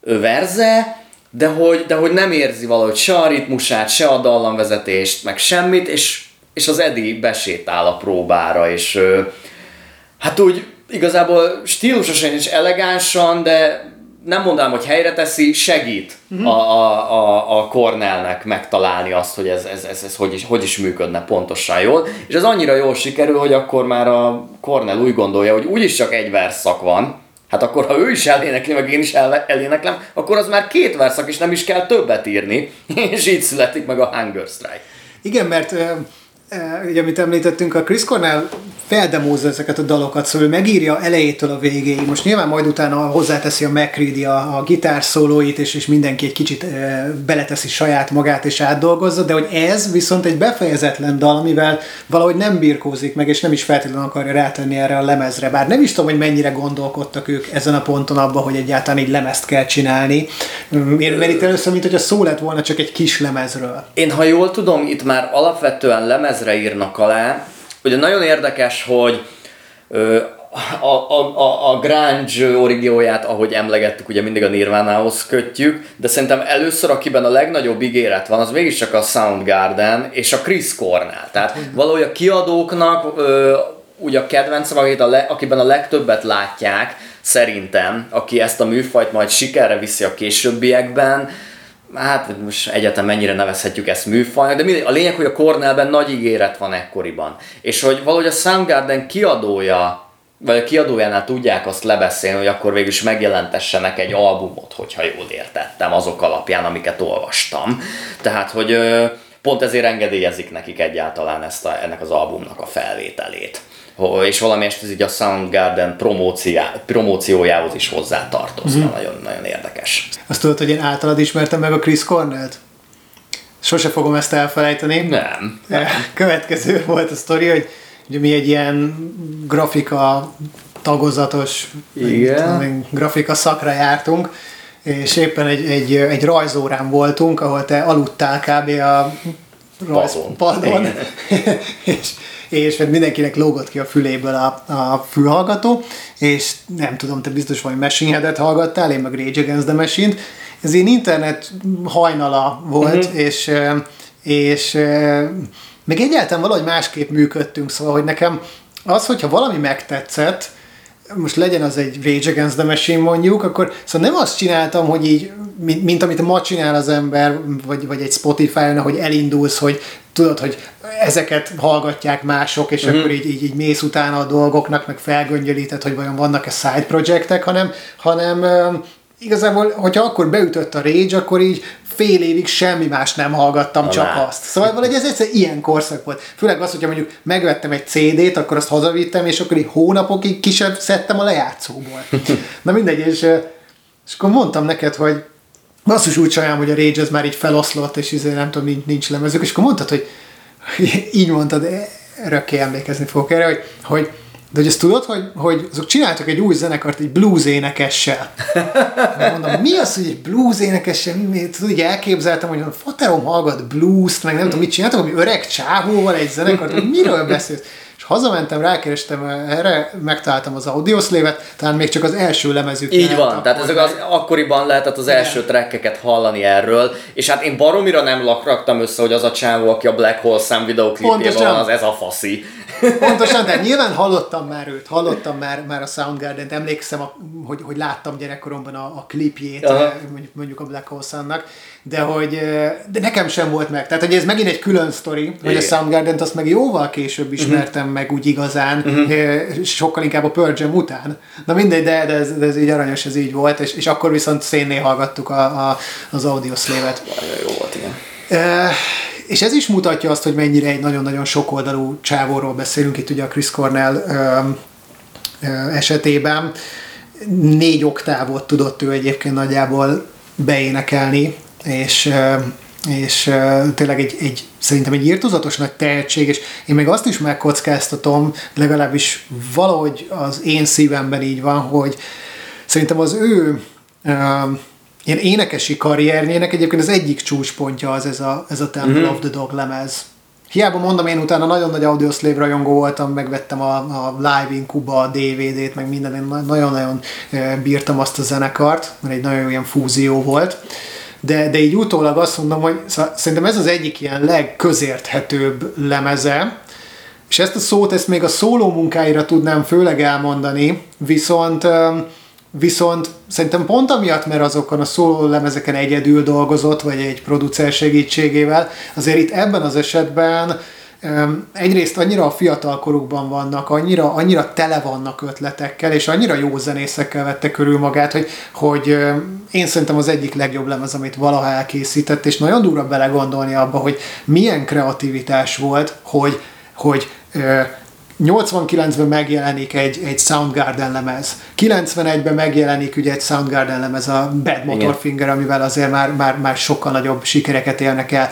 ö, verze, de hogy, de hogy nem érzi valahogy se a ritmusát, se a dallamvezetést, meg semmit, és, és az Edi besétál a próbára, és ö, hát úgy igazából stílusosan és elegánsan, de nem mondanám, hogy helyre teszi, segít uh-huh. a, a, a, a Cornellnek megtalálni azt, hogy ez, ez, ez, ez hogy, is, hogy is működne pontosan jól. És ez annyira jól sikerül, hogy akkor már a Cornell úgy gondolja, hogy úgyis csak egy verszak van, hát akkor ha ő is elénekli, meg én is el, eléneklem, akkor az már két verszak, és nem is kell többet írni, és így születik meg a Hunger Strike. Igen, mert ugye, amit említettünk, a Chris Cornell feldemózza ezeket a dalokat, szóval megírja elejétől a végéig. Most nyilván majd utána hozzáteszi a McCready a, a gitár szólóit, és, és mindenki egy kicsit e, beleteszi saját magát és átdolgozza, de hogy ez viszont egy befejezetlen dal, amivel valahogy nem birkózik meg, és nem is feltétlenül akarja rátenni erre a lemezre. Bár nem is tudom, hogy mennyire gondolkodtak ők ezen a ponton abban, hogy egyáltalán így lemezt kell csinálni. Mert itt először, mint hogy a szó lett volna csak egy kis lemezről. Én ha jól tudom, itt már alapvetően lemezre írnak alá, Ugye nagyon érdekes, hogy a, a, a, a grunge origióját, ahogy emlegettük, ugye mindig a Nirvánához kötjük, de szerintem először, akiben a legnagyobb ígéret van, az mégiscsak a Soundgarden és a Chris Cornell. Tehát valahogy a kiadóknak ö, ugye a kedvenc, akit a le, akiben a legtöbbet látják, szerintem, aki ezt a műfajt majd sikerre viszi a későbbiekben, hát most egyetem mennyire nevezhetjük ezt műfajnak, de a lényeg, hogy a Cornellben nagy ígéret van ekkoriban. És hogy valahogy a Soundgarden kiadója, vagy a kiadójánál tudják azt lebeszélni, hogy akkor végül is megjelentessenek egy albumot, hogyha jól értettem, azok alapján, amiket olvastam. Tehát, hogy pont ezért engedélyezik nekik egyáltalán ezt a, ennek az albumnak a felvételét és valamelyest ez így a Soundgarden promóciójához is hozzá tartozna. Mm. Nagyon, nagyon érdekes. Azt tudod, hogy én általad ismertem meg a Chris Cornell-t? Sose fogom ezt elfelejteni. Nem. nem. Következő volt a sztori, hogy ugye mi egy ilyen grafika tagozatos Igen. Tudom, grafika szakra jártunk, és éppen egy, egy, egy rajzórán voltunk, ahol te aludtál kb. a rajzpadon, és és mert mindenkinek lógott ki a füléből a, a fülhallgató, és nem tudom, te biztos vagy Machine Head-et hallgattál, én meg Rage Against the Machine-t. Ez én internet hajnala volt, uh-huh. és, és még egyáltalán valahogy másképp működtünk, szóval, hogy nekem az, hogyha valami megtetszett, most legyen az egy Rage Against the Machine mondjuk, akkor szóval nem azt csináltam, hogy így, mint, mint amit ma csinál az ember, vagy, vagy egy Spotify-on, hogy elindulsz, hogy tudod, hogy ezeket hallgatják mások, és mm-hmm. akkor így, így, így mész utána a dolgoknak, meg felgöngyölíted, hogy vajon vannak-e side projektek, hanem, hanem igazából, hogyha akkor beütött a Rage, akkor így fél évig semmi más nem hallgattam, Na, csak azt. Szóval valahogy ez egyszer ilyen korszak volt. Főleg az, hogyha mondjuk megvettem egy CD-t, akkor azt hazavittem, és akkor így hónapokig ki sem szedtem a lejátszóból. Na mindegy, és, és akkor mondtam neked, hogy basszus úgy sajnálom, hogy a Rage az már így feloszlott, és izé, nem tudom, nincs, nincs lemezük, és akkor mondtad, hogy így mondtad, örökké emlékezni fogok erre, hogy, hogy de hogy ezt tudod, hogy, hogy azok csináltak egy új zenekart egy blues énekessel. Mondom, mi az, hogy egy blues énekessel? Tudod, így elképzeltem, hogy a faterom hallgat blues-t, meg nem tudom, mit csináltak, hogy öreg csávóval egy zenekart, hogy miről beszélsz? És hazamentem, rákerestem erre, megtaláltam az audioszlévet, talán még csak az első lemezük. Így van, tehát ezek az akkoriban lehetett az első trekkeket hallani erről, és hát én baromira nem lakraktam össze, hogy az a csávó, aki a Black Hole szám videoklipjében van, az ez a faszi. Pontosan, de nyilván hallottam már őt, hallottam már, már a Soundgarden-t, emlékszem, a, hogy, hogy láttam gyerekkoromban a, a klipjét, Aha. mondjuk, mondjuk a Black Hole de hogy de nekem sem volt meg. Tehát, hogy ez megint egy külön sztori, hogy a Soundgarden-t azt meg jóval később ismertem uh-huh. meg úgy igazán, uh-huh. sokkal inkább a Pearl Jam után. Na mindegy, de, de, ez, de ez így aranyos, ez így volt, és, és akkor viszont szénné hallgattuk a, a, az Audio Slave-et. Jó volt, igen. Uh, és ez is mutatja azt, hogy mennyire egy nagyon-nagyon sokoldalú csávóról beszélünk itt ugye a Chris Cornell esetében. Négy oktávot tudott ő egyébként nagyjából beénekelni, és és tényleg egy, egy, szerintem egy írtozatos nagy tehetség, és én meg azt is megkockáztatom, legalábbis valahogy az én szívemben így van, hogy szerintem az ő ilyen énekesi karrierjének egyébként az egyik csúcspontja az ez a, ez a Temple mm-hmm. of the Dog lemez. Hiába mondom, én utána nagyon nagy Audioslave rajongó voltam, megvettem a, a Live in Cuba a DVD-t, meg minden, én nagyon-nagyon bírtam azt a zenekart, mert egy nagyon ilyen fúzió volt. De, de így utólag azt mondom, hogy szerintem ez az egyik ilyen legközérthetőbb lemeze, és ezt a szót, ezt még a szóló munkáira tudnám főleg elmondani, viszont Viszont szerintem pont amiatt, mert azokon a szóló lemezeken egyedül dolgozott, vagy egy producer segítségével, azért itt ebben az esetben egyrészt annyira a fiatal korukban vannak, annyira, annyira tele vannak ötletekkel, és annyira jó zenészekkel vette körül magát, hogy, hogy én szerintem az egyik legjobb lemez, amit valaha elkészített, és nagyon durva belegondolni abba, hogy milyen kreativitás volt, hogy, hogy 89-ben megjelenik egy, egy Soundgarden lemez. 91-ben megjelenik ugye egy Soundgarden lemez, a Bad Motorfinger, amivel azért már, már, már sokkal nagyobb sikereket élnek el.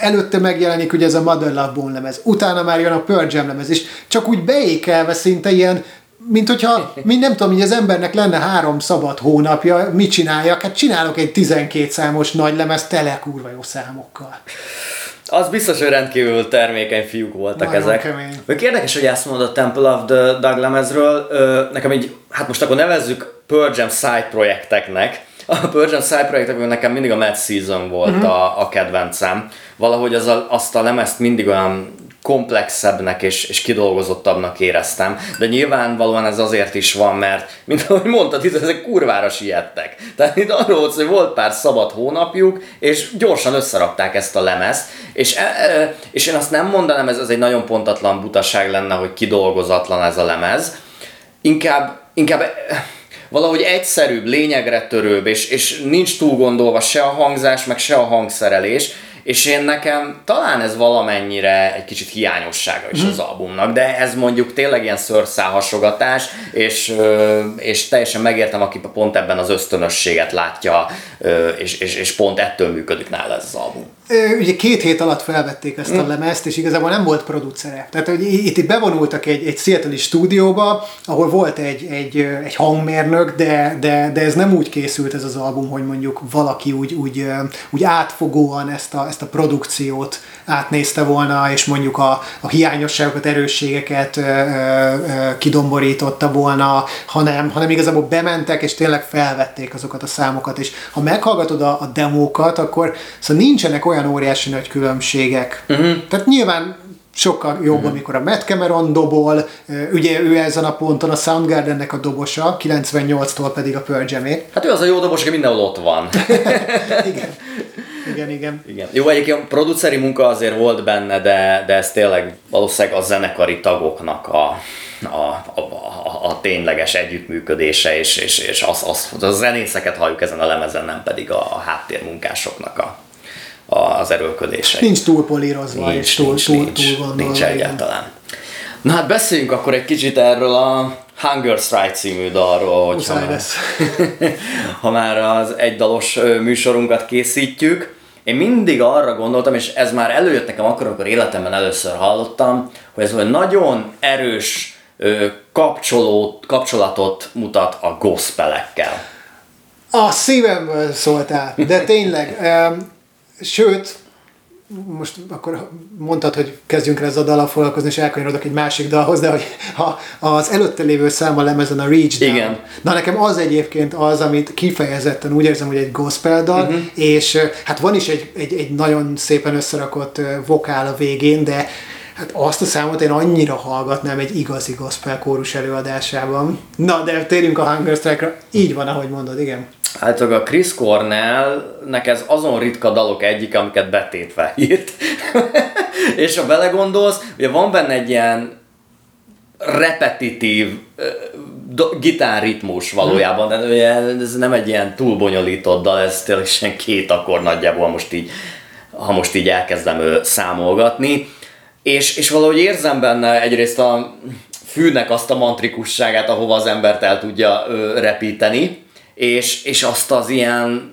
Előtte megjelenik ugye ez a Mother Love Bone lemez, utána már jön a Pearl Jam lemez, és csak úgy beékelve szinte ilyen mint hogyha, mint nem tudom, hogy az embernek lenne három szabad hónapja, mit csináljak? Hát csinálok egy 12 számos nagy lemez tele kurva jó számokkal. Az biztos, hogy rendkívül termékeny fiúk voltak Nagyon ezek. Kemény. Ők érdekes, hogy ezt mondod a Temple of the Dog lemezről. Nekem egy, hát most akkor nevezzük Pearl Jam side projekteknek. A Pearl Jam side projektek, nekem mindig a Mad Season volt uh-huh. a, a kedvencem. Valahogy az a, azt a lemezt mindig olyan komplexebbnek és, és kidolgozottabbnak éreztem, de nyilvánvalóan ez azért is van, mert, mint ahogy mondtad, itt ezek kurvára siettek. Tehát itt arról volt, hogy volt pár szabad hónapjuk, és gyorsan összerakták ezt a lemezt, és, e, e, és én azt nem mondanám, ez, ez egy nagyon pontatlan butaság lenne, hogy kidolgozatlan ez a lemez, inkább, inkább e, valahogy egyszerűbb, lényegre törőbb, és, és nincs túl gondolva se a hangzás, meg se a hangszerelés, és én nekem talán ez valamennyire egy kicsit hiányossága is az albumnak, de ez mondjuk tényleg ilyen szőrszálhasogatás, és, és teljesen megértem, aki pont ebben az ösztönösséget látja, és, és, és pont ettől működik nála ez az album ugye két hét alatt felvették ezt a mm. lemezt, és igazából nem volt producere. Tehát, hogy itt, itt bevonultak egy, egy seattle stúdióba, ahol volt egy, egy, egy hangmérnök, de, de, de ez nem úgy készült ez az album, hogy mondjuk valaki úgy, úgy, úgy átfogóan ezt a, ezt a produkciót átnézte volna, és mondjuk a, a hiányosságokat, erősségeket ö, ö, kidomborította volna, hanem, hanem igazából bementek, és tényleg felvették azokat a számokat, és ha meghallgatod a, a demókat, akkor szóval nincsenek olyan óriási nagy különbségek. Uh-huh. Tehát nyilván sokkal jobb, uh-huh. amikor a Matt Cameron dobol, ugye ő ezen a ponton a Soundgardennek a dobosa, 98-tól pedig a Pearl Jam-é. Hát ő az a jó dobos, aki mindenhol ott van. Igen. Igen, igen. igen. Jó, egyébként a produceri munka azért volt benne, de, de ez tényleg valószínűleg a zenekari tagoknak a, a, a, a, a tényleges együttműködése, és, és, és az, az, az, a zenészeket halljuk ezen a lemezen, nem pedig a, a háttérmunkásoknak a, az erőlködése. Nincs túl polírozva, nincs, és túl, nincs, túl, nincs, túl gondolva. Nincs egyáltalán. Na hát beszéljünk akkor egy kicsit erről a Hunger Strike című dalról, hogyha már, ha már az egydalos műsorunkat készítjük. Én mindig arra gondoltam, és ez már előjött nekem akkor, amikor életemben először hallottam, hogy ez olyan nagyon erős kapcsoló, kapcsolatot mutat a gospelekkel. A szívemből szóltál, de tényleg. Sőt, most akkor mondtad, hogy kezdjünk el ezzel a dallal foglalkozni, és elkanyarodok egy másik dalhoz, de hogy ha az előtte lévő szám a lemezen a Reach Down. Igen. Na nekem az egyébként az, amit kifejezetten úgy érzem, hogy egy gospel dal, uh-huh. és hát van is egy, egy, egy nagyon szépen összerakott vokál a végén, de Hát azt a számot én annyira hallgatnám egy igazi gospel kórus előadásában. Na, de térjünk a Hunger Strike-ra. Így van, ahogy mondod, igen. Hát a Chris Cornellnek ez azon ritka dalok egyik, amiket betétve írt. és ha belegondolsz, ugye van benne egy ilyen repetitív gitárritmus valójában, de ez nem egy ilyen túl bonyolított dal, ez tényleg két akkor nagyjából most így, ha most így elkezdem számolgatni. És, és valahogy érzem benne egyrészt a fűnek azt a mantrikusságát, ahova az embert el tudja repíteni, és, és azt az ilyen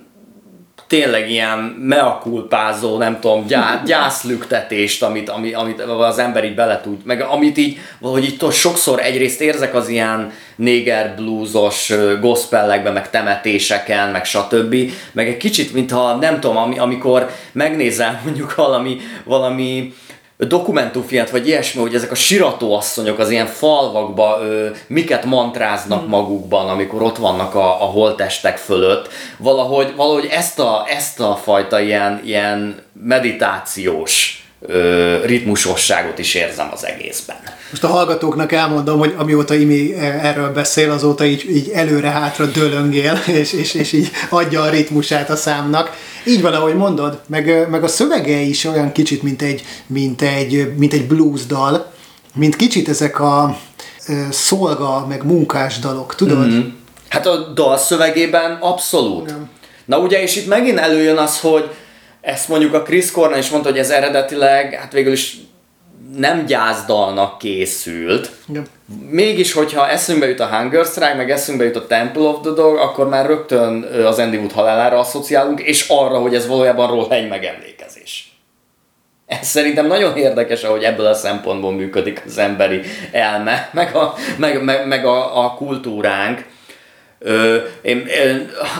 tényleg ilyen meakulpázó, nem tudom, gyá, gyászlüktetést, amit, amit, amit az ember így bele tud, meg amit így, valahogy így sokszor egyrészt érzek az ilyen néger bluesos gospellekben, meg temetéseken, meg stb. Meg egy kicsit, mintha nem tudom, amikor megnézel mondjuk valami, valami dokumentumfilmet, vagy ilyesmi, hogy ezek a sirató asszonyok az ilyen falvakba ö, miket mantráznak hmm. magukban, amikor ott vannak a, a holtestek fölött. Valahogy, valahogy ezt, a, ezt a fajta ilyen, ilyen meditációs ritmusosságot is érzem az egészben. Most a hallgatóknak elmondom, hogy amióta Imi erről beszél, azóta így, így előre-hátra dölöngél, és, és, és így adja a ritmusát a számnak. Így van, ahogy mondod, meg, meg a szövege is olyan kicsit, mint egy, mint egy, mint egy blues dal, mint kicsit ezek a szolga, meg munkás dalok, tudod? Mm-hmm. Hát a dal szövegében abszolút. Igen. Na ugye, és itt megint előjön az, hogy ezt mondjuk a Chris Cornell is mondta, hogy ez eredetileg, hát végül is nem gyászdalnak készült. Igen. Mégis, hogyha eszünkbe jut a Hunger Strike, meg eszünkbe jut a Temple of the Dog, akkor már rögtön az Andy Wood halálára asszociálunk, és arra, hogy ez valójában róla egy megemlékezés. Ez szerintem nagyon érdekes, ahogy ebből a szempontból működik az emberi elme, meg a, meg, meg, meg a, a kultúránk. Ö, én,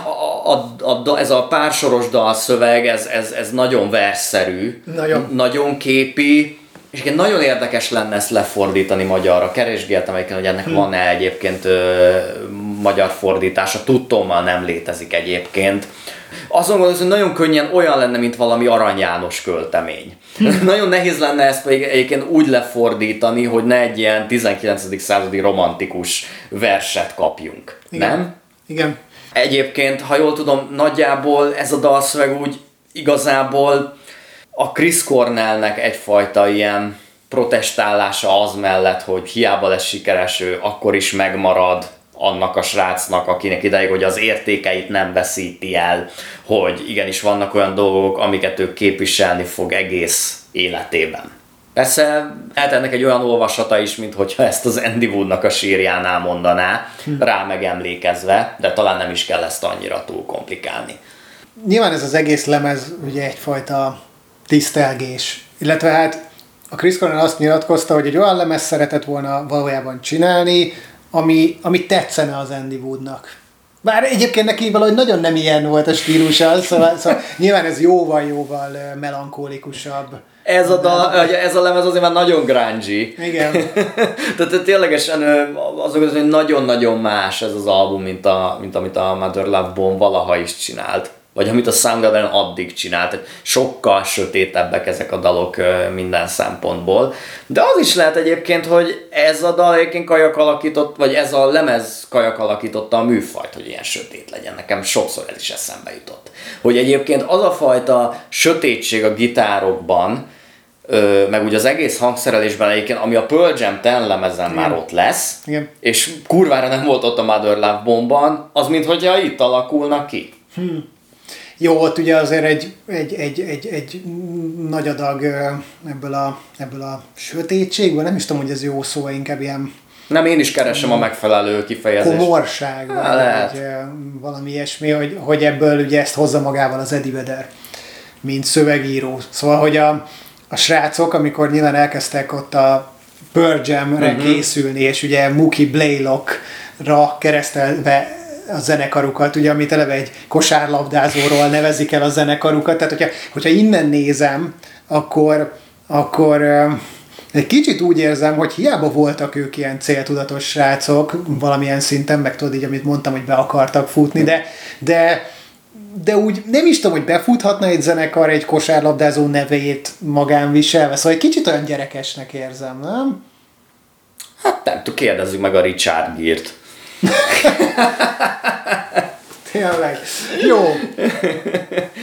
a, a, a, ez a pársoros dalszöveg, ez, ez, ez nagyon versszerű, nagyon, nagyon képi, és igen, nagyon érdekes lenne ezt lefordítani magyarra. Keresgéltem egyébként, hogy ennek hmm. van-e egyébként ö, magyar fordítása. Tudtommal nem létezik egyébként. Azon gondolom, hogy nagyon könnyen olyan lenne, mint valami Arany János költemény. Hmm. nagyon nehéz lenne ezt pedig egyébként úgy lefordítani, hogy ne egy ilyen 19. századi romantikus verset kapjunk. Igen. Nem? Igen. Egyébként, ha jól tudom, nagyjából ez a dalszöveg úgy igazából a Chris Cornellnek egyfajta ilyen protestálása az mellett, hogy hiába lesz sikeres, ő akkor is megmarad annak a srácnak, akinek ideig, hogy az értékeit nem veszíti el, hogy igenis vannak olyan dolgok, amiket ő képviselni fog egész életében. Persze lehet ennek egy olyan olvasata is, mint hogyha ezt az Andy Woodnak a sírjánál mondaná, hm. rá megemlékezve, de talán nem is kell ezt annyira túl komplikálni. Nyilván ez az egész lemez ugye egyfajta tisztelgés. Illetve hát a Chris Cornell azt nyilatkozta, hogy egy olyan lemez szeretett volna valójában csinálni, ami, ami tetszene az Andy Woodnak. Bár egyébként neki valahogy nagyon nem ilyen volt a stílusa, szóval, szóval nyilván ez jóval-jóval melankólikusabb. Ez a, dal, ez a lemez azért már nagyon grungy. Igen. Tehát ténylegesen azok az, hogy nagyon-nagyon más ez az album, mint, a, mint amit a Mother Love Bone valaha is csinált vagy amit a Soundgarden addig csinált. Sokkal sötétebbek ezek a dalok minden szempontból. De az is lehet egyébként, hogy ez a dal egyébként kajak alakított, vagy ez a lemez kajak alakította a műfajt, hogy ilyen sötét legyen. Nekem sokszor ez is eszembe jutott. Hogy egyébként az a fajta sötétség a gitárokban, Ö, meg ugye az egész hangszerelésben egyébként, ami a Pearl Jam 10 lemezen Igen. már ott lesz, Igen. és kurvára nem volt ott a Mother Love Bomban, az mintha itt alakulnak ki. Hmm. Jó, ott ugye azért egy, egy, egy, egy, egy nagy adag ebből a, ebből a sötétségből, nem is tudom, hogy ez jó szó, inkább ilyen nem, én is keresem a megfelelő kifejezést. Komorság, vagy, vagy valami ilyesmi, hogy, hogy ebből ugye ezt hozza magával az Eddie Vedder, mint szövegíró. Szóval, hogy a, a srácok, amikor nyilván elkezdtek ott a Pearl Jam-re uh-huh. készülni, és ugye Mookie Blaylock-ra keresztelve a zenekarukat, ugye, amit eleve egy kosárlabdázóról nevezik el a zenekarukat, tehát hogyha, hogyha innen nézem, akkor, akkor egy kicsit úgy érzem, hogy hiába voltak ők ilyen céltudatos srácok, valamilyen szinten, meg tudod így, amit mondtam, hogy be akartak futni, de, de de úgy nem is tudom, hogy befuthatna egy zenekar egy kosárlabdázó nevét magán viselve, szóval egy kicsit olyan gyerekesnek érzem, nem? Hát nem tudom, kérdezzük meg a Richard Gírt. Tényleg. Jó.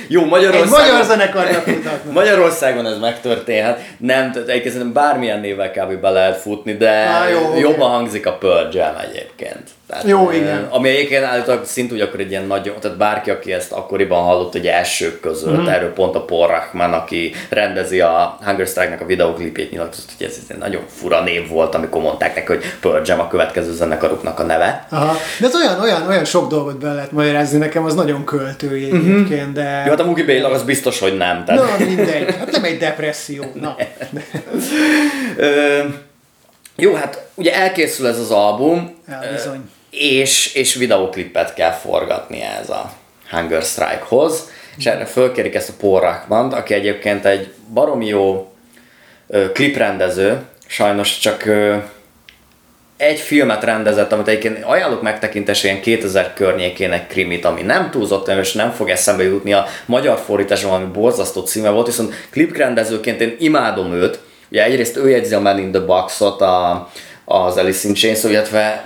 Jó, Magyarországon... Egy magyar zenekarnak mutatnak. Magyarországon ez megtörténhet. Nem, egyébként bármilyen névvel kb. be lehet futni, de Á, jó, jobban hangzik a Pearl Jam egyébként. Tehát, Jó, igen. Ami egyébként állítólag szintúgy akkor egy ilyen nagy, tehát bárki, aki ezt akkoriban hallott, hogy elsők között, Mhm. mm. erről pont a Paul Rahman, aki rendezi a Hunger Strike-nak a videoklipjét nyilatkozott, hogy ez egy nagyon fura név volt, amikor mondták neki, hogy Pearl Jam a következő zenekaruknak a neve. Aha. De ez olyan, olyan, olyan sok dolgot be lehet magyarázni nekem, az nagyon költői egyébként, de... Jó, hát a Mugi Bélag az biztos, hogy nem. Tehát... Na, mindegy. Hát nem egy depresszió. Na. Jó, hát ugye elkészül ez az album, Ja, bizony. És, és videoklipet kell forgatni ez a Hunger Strike-hoz, és erre fölkérik ezt a Paul Rahmant, aki egyébként egy baromi jó kliprendező, sajnos csak egy filmet rendezett, amit egyébként ajánlok megtekintésre ilyen 2000 környékének krimit, ami nem túlzott, és nem fog eszembe jutni a magyar fordításon, ami borzasztó címe volt, viszont kliprendezőként én imádom őt. Ugye egyrészt ő jegyzi a Man in the Box-ot a, az Alice in Chains, illetve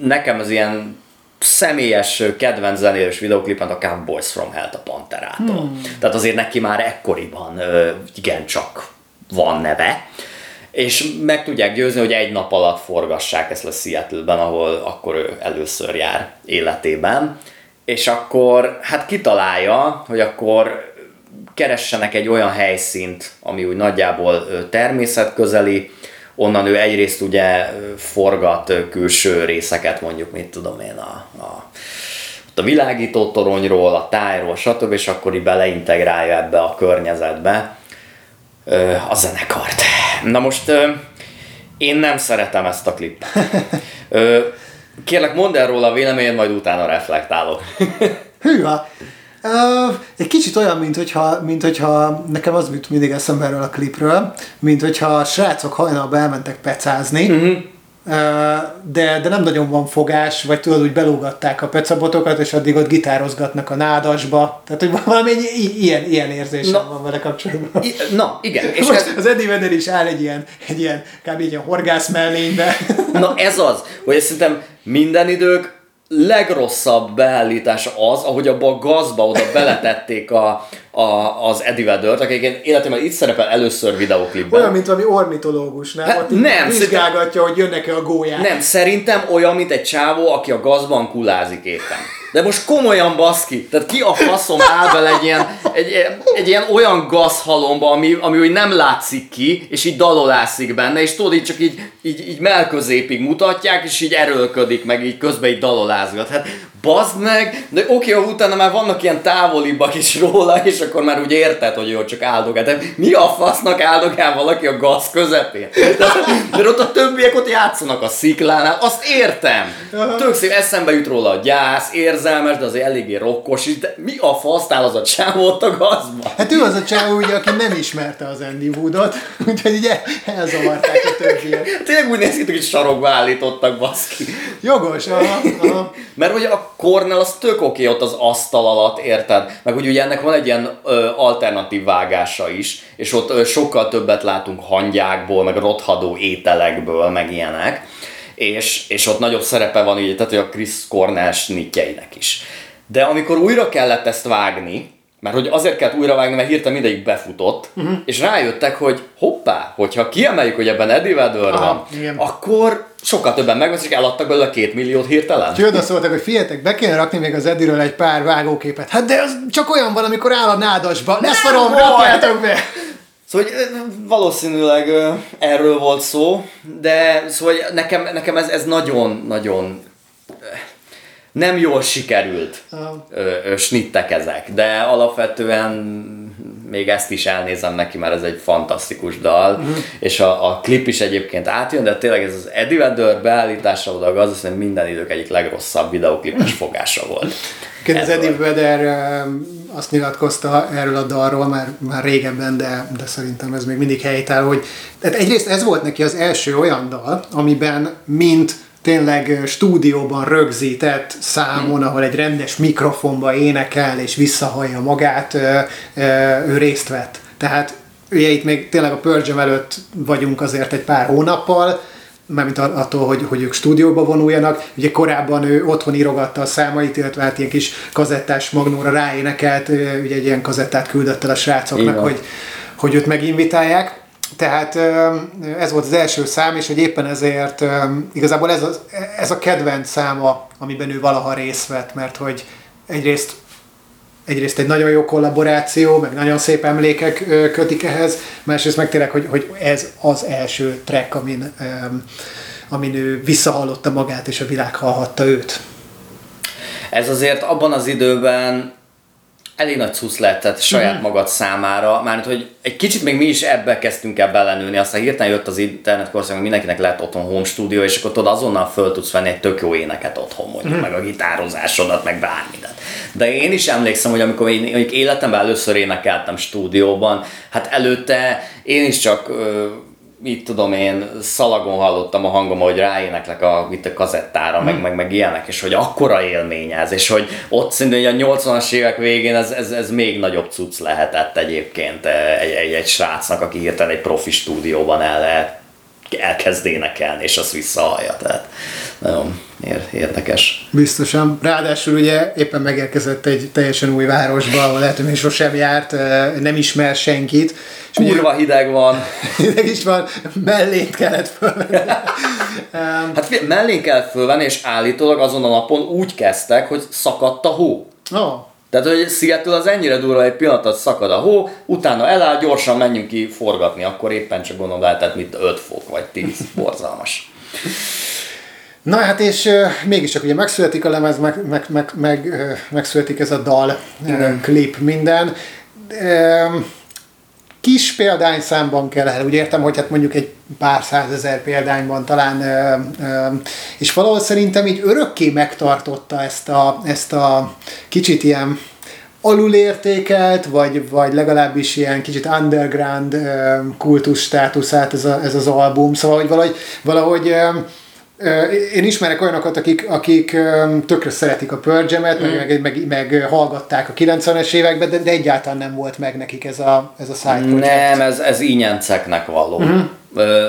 nekem az ilyen személyes kedvenc zenélős videoklipet a Cowboys from Hell a Panterától. Hmm. Tehát azért neki már ekkoriban igencsak van neve. És meg tudják győzni, hogy egy nap alatt forgassák ezt le Seattle-ben, ahol akkor ő először jár életében. És akkor hát kitalálja, hogy akkor keressenek egy olyan helyszínt, ami úgy nagyjából természetközeli, onnan ő egyrészt ugye forgat külső részeket, mondjuk mit tudom én, a, a, a világító toronyról, a tájról, stb. és akkor így beleintegrálja ebbe a környezetbe a zenekart. Na most én nem szeretem ezt a klipet. Ö, kérlek, mondd el róla a véleményed, majd utána reflektálok. Hűha! Uh, egy kicsit olyan, mint hogyha, mint hogyha nekem az jut mindig eszembe erről a klipről, mint hogyha a srácok hajnalba elmentek pecázni, uh-huh. uh, de, de nem nagyon van fogás, vagy tudod, úgy belógatták a pecabotokat, és addig ott gitározgatnak a nádasba. Tehát, hogy valami egy i- ilyen, ilyen érzésem Na. van vele kapcsolatban. I- Na, igen. És Most ez, az Eddie Vedder is áll egy ilyen, egy ilyen, kb. egy ilyen horgász mellénybe. na ez az, hogy szerintem minden idők legrosszabb beállítása az, ahogy abba a gazba oda beletették a, a, az Eddie Vedder-t, aki egyébként életemben itt szerepel először videoklipben. Olyan, mint valami ornitológus, nem? Hát Ott nem, Vizsgálgatja, hogy jönnek-e a gólyák. Nem, szerintem olyan, mint egy csávó, aki a gazban kulázik éppen. De most komolyan baszki, tehát ki a faszom áll bele egy ilyen, egy, egy ilyen olyan gazhalomba, ami, ami úgy nem látszik ki, és így dalolászik benne, és tudod, így csak így, így, így melközépig mutatják, és így erőlködik, meg így közben így dalolázgat. Hát bazd meg, de oké, okay, utána már vannak ilyen távolibbak is róla, és akkor már úgy érted, hogy jó, csak áldogál. De mi a fasznak áldogál valaki a gaz közepén? De, de ott a többiek ott játszanak a sziklánál, azt értem. Tök szép eszembe jut róla a gyász, érzelmes, de azért eléggé rokkos is, de mi a fasz áll az a csávó ott a gazban? Hát ő az a csávó, ugye, aki nem ismerte az Andy Woodot, úgyhogy ugye elzavarták a többiek. Tényleg úgy néz ki, hogy sarokba állítottak, baszki. Jogos, aha, aha. Mert ugye a Cornell az tök oké ott az asztal alatt, érted? Meg hogy ugye ennek van egy ilyen ö, alternatív vágása is, és ott ö, sokkal többet látunk hangyákból, meg rothadó ételekből, meg ilyenek. És, és ott nagyobb szerepe van ugye, tehát hogy a Chris Cornell snitjeinek is. De amikor újra kellett ezt vágni, mert hogy azért kellett újra vágni, mert hirtelen mindegyik befutott, uh-huh. és rájöttek, hogy hoppá, hogyha kiemeljük, hogy ebben Eddie Vedder van, igen. akkor sokkal többen megveszik, eladtak belőle két milliót hirtelen. Úgyhogy oda szóltak, hogy figyeljetek, be kéne rakni még az Ediről egy pár vágóképet. Hát de az csak olyan van, amikor áll a nádasba. Ne szarom, rakjátok be! Szóval valószínűleg erről volt szó, de szóval nekem, nekem ez, ez nagyon-nagyon nem jól sikerült ö, ö, snittek ezek, de alapvetően még ezt is elnézem neki, mert ez egy fantasztikus dal, uh-huh. és a, a klip is egyébként átjön, de tényleg ez az Eddie Vedder beállítása oda a gaz, azt hiszem minden idők egyik legrosszabb videoklipes fogása volt. Igen, az. Eddie Vedder azt nyilatkozta erről a dalról már, már régebben, de, de szerintem ez még mindig helytáll, hogy tehát egyrészt ez volt neki az első olyan dal, amiben mint tényleg stúdióban rögzített számon, ahol egy rendes mikrofonba énekel és visszahallja magát, ő részt vett. Tehát ugye itt még tényleg a Pearl előtt vagyunk azért egy pár hónappal, mármint attól, hogy, hogy ők stúdióba vonuljanak. Ugye korábban ő otthon írogatta a számait, illetve hát ilyen kis kazettás magnóra ráénekelt, ugye egy ilyen kazettát küldött el a srácoknak, hogy, hogy őt meginvitálják. Tehát ez volt az első szám, és hogy éppen ezért igazából ez a, ez a kedvenc száma, amiben ő valaha részt vett, mert hogy egyrészt egyrészt egy nagyon jó kollaboráció, meg nagyon szép emlékek kötik ehhez, másrészt meg tényleg, hogy, hogy ez az első track, amin, amin ő visszahallotta magát, és a világ hallhatta őt. Ez azért abban az időben elég nagy cusz lehetett saját mm-hmm. magad számára, mert hogy egy kicsit még mi is ebbe kezdtünk el belenőni, aztán hirtelen jött az internet korszak, mindenkinek lett otthon home studio, és akkor tudod azonnal föl tudsz venni egy tök jó éneket otthon, mondjuk, mm-hmm. meg a gitározásodat, meg bármit. De én is emlékszem, hogy amikor én mondjuk életemben először énekeltem stúdióban, hát előtte én is csak mit tudom én, szalagon hallottam a hangom, hogy ráéneklek a, itt a kazettára, mm. meg, meg, meg ilyenek, és hogy akkora élmény ez, és hogy ott szerintem a 80-as évek végén ez, ez, ez még nagyobb cucc lehetett egyébként egy, egy, egy srácnak, aki hirtelen egy profi stúdióban el lehet elkezd énekelni, és azt visszahallja. Tehát nagyon érdekes. Biztosan. Ráadásul ugye éppen megérkezett egy teljesen új városba, ahol lehet, hogy sosem járt, nem ismer senkit. És Kurva ugye, hideg van. hideg is van, mellénk kellett fölvenni. hát mellénk kell fölvenni, és állítólag azon a napon úgy kezdtek, hogy szakadt a hó. Oh. Tehát, hogy Seattle az ennyire durva, egy pillanatot szakad a hó, utána eláll, gyorsan menjünk ki forgatni, akkor éppen csak gondolom lehetett, mint 5 fok vagy 10, borzalmas. Na hát és uh, mégiscsak ugye megszületik a lemez, meg, meg, meg, meg megszületik ez a dal, klip, minden. Uh, kis példányszámban kell el, úgy értem, hogy hát mondjuk egy pár százezer példányban talán, ö, ö, és valahol szerintem így örökké megtartotta ezt a, ezt a kicsit ilyen alulértékelt, vagy, vagy legalábbis ilyen kicsit underground kultusz státuszát ez, a, ez az album, szóval hogy valahogy, valahogy én ismerek olyanokat, akik, akik tökre szeretik a Pearl Jam-et, mm. meg, meg, meg, hallgatták a 90-es években, de, de egyáltalán nem volt meg nekik ez a, ez a side project. Nem, ez, ez ínyenceknek való. Mm.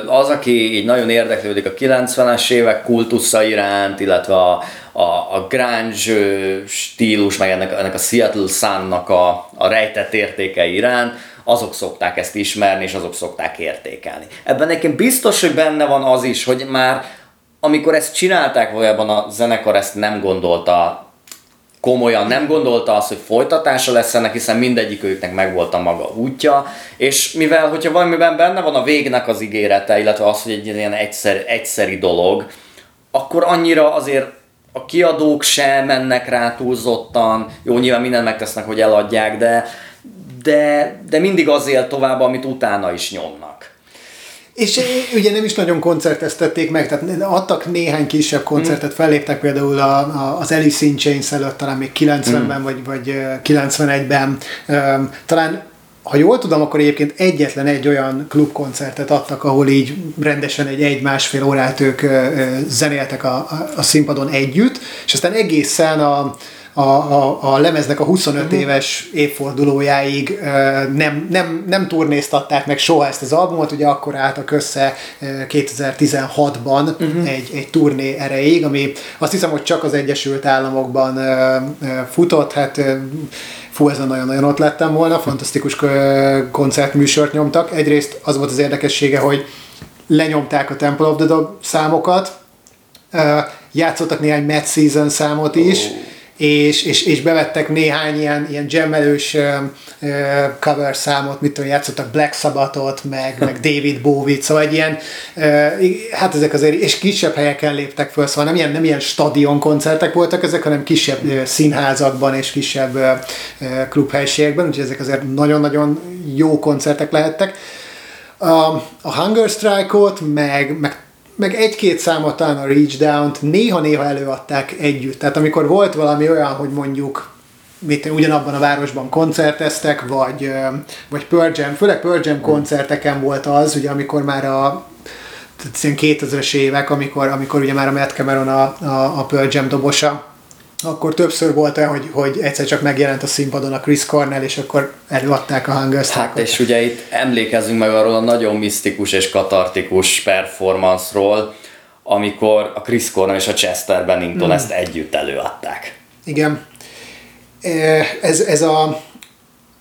Az, aki így nagyon érdeklődik a 90-es évek kultusza iránt, illetve a, a, a grunge stílus, meg ennek, ennek a Seattle Sun-nak a, a rejtett értékei iránt, azok szokták ezt ismerni, és azok szokták értékelni. Ebben nekem biztos, hogy benne van az is, hogy már amikor ezt csinálták, valójában a zenekar ezt nem gondolta komolyan nem gondolta azt, hogy folytatása lesz ennek, hiszen mindegyik őknek megvolt a maga útja, és mivel, hogyha valamiben benne van a végnek az ígérete, illetve az, hogy egy ilyen egyszer, egyszeri dolog, akkor annyira azért a kiadók sem mennek rá túlzottan, jó, nyilván mindent megtesznek, hogy eladják, de, de, de mindig azért tovább, amit utána is nyomnak. És ugye nem is nagyon koncerteztették meg, tehát adtak néhány kisebb koncertet, felléptek például a, a, az Alice in Chains előtt, talán még 90-ben, mm. vagy, vagy 91-ben. Talán ha jól tudom, akkor egyébként egyetlen egy olyan klubkoncertet adtak, ahol így rendesen egy egy-másfél órát ők zenéltek a, a, a színpadon együtt, és aztán egészen a, a, a, a lemeznek a 25 uh-huh. éves évfordulójáig nem, nem, nem turnéztatták meg soha ezt az albumot, ugye akkor álltak össze 2016-ban uh-huh. egy, egy turné erejéig, ami azt hiszem, hogy csak az Egyesült Államokban futott, hát fú, ezen nagyon-nagyon ott lettem volna, fantasztikus koncertműsort nyomtak. Egyrészt az volt az érdekessége, hogy lenyomták a Temple of the Dog számokat, játszottak néhány Mad Season számot is, oh és, és, és bevettek néhány ilyen, ilyen jammelős cover számot, mit tudom, játszottak Black Sabbathot, meg, meg David Bowie-t, szóval egy ilyen, hát ezek azért, és kisebb helyeken léptek föl, szóval nem ilyen, nem ilyen stadion koncertek voltak ezek, hanem kisebb színházakban és kisebb klubhelyiségekben, úgyhogy ezek azért nagyon-nagyon jó koncertek lehettek. A, a Hunger Strike-ot, meg, meg meg egy-két számot talán a Reach Down-t néha-néha előadták együtt. Tehát amikor volt valami olyan, hogy mondjuk mit, ugyanabban a városban koncerteztek, vagy, vagy Pearl Jam, főleg Pearl Jam koncerteken volt az, ugye amikor már a 2000-es évek, amikor, amikor ugye már a Matt Cameron a, a, a Pearl Jam dobosa, akkor többször volt olyan, hogy, hogy egyszer csak megjelent a színpadon a Chris Cornell, és akkor előadták a Hunger Hát és ugye itt emlékezzünk meg arról a nagyon misztikus és katartikus performance-ról, amikor a Chris Cornell és a Chester Bennington hmm. ezt együtt előadták. Igen. Ez, ez, a,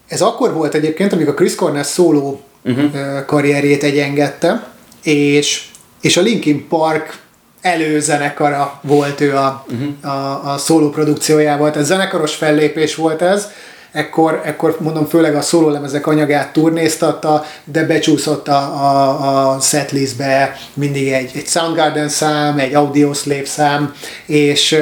ez akkor volt egyébként, amikor a Chris Cornell szóló uh-huh. karrierjét egyengedte, és, és a Linkin Park előzenekara volt ő a, uh-huh. a, a szóló produkciójával, tehát zenekaros fellépés volt ez, ekkor, ekkor mondom főleg a szólólemezek anyagát turnéztatta, de becsúszott a, a, a setlistbe mindig egy, egy Soundgarden szám, egy Audioslave szám, és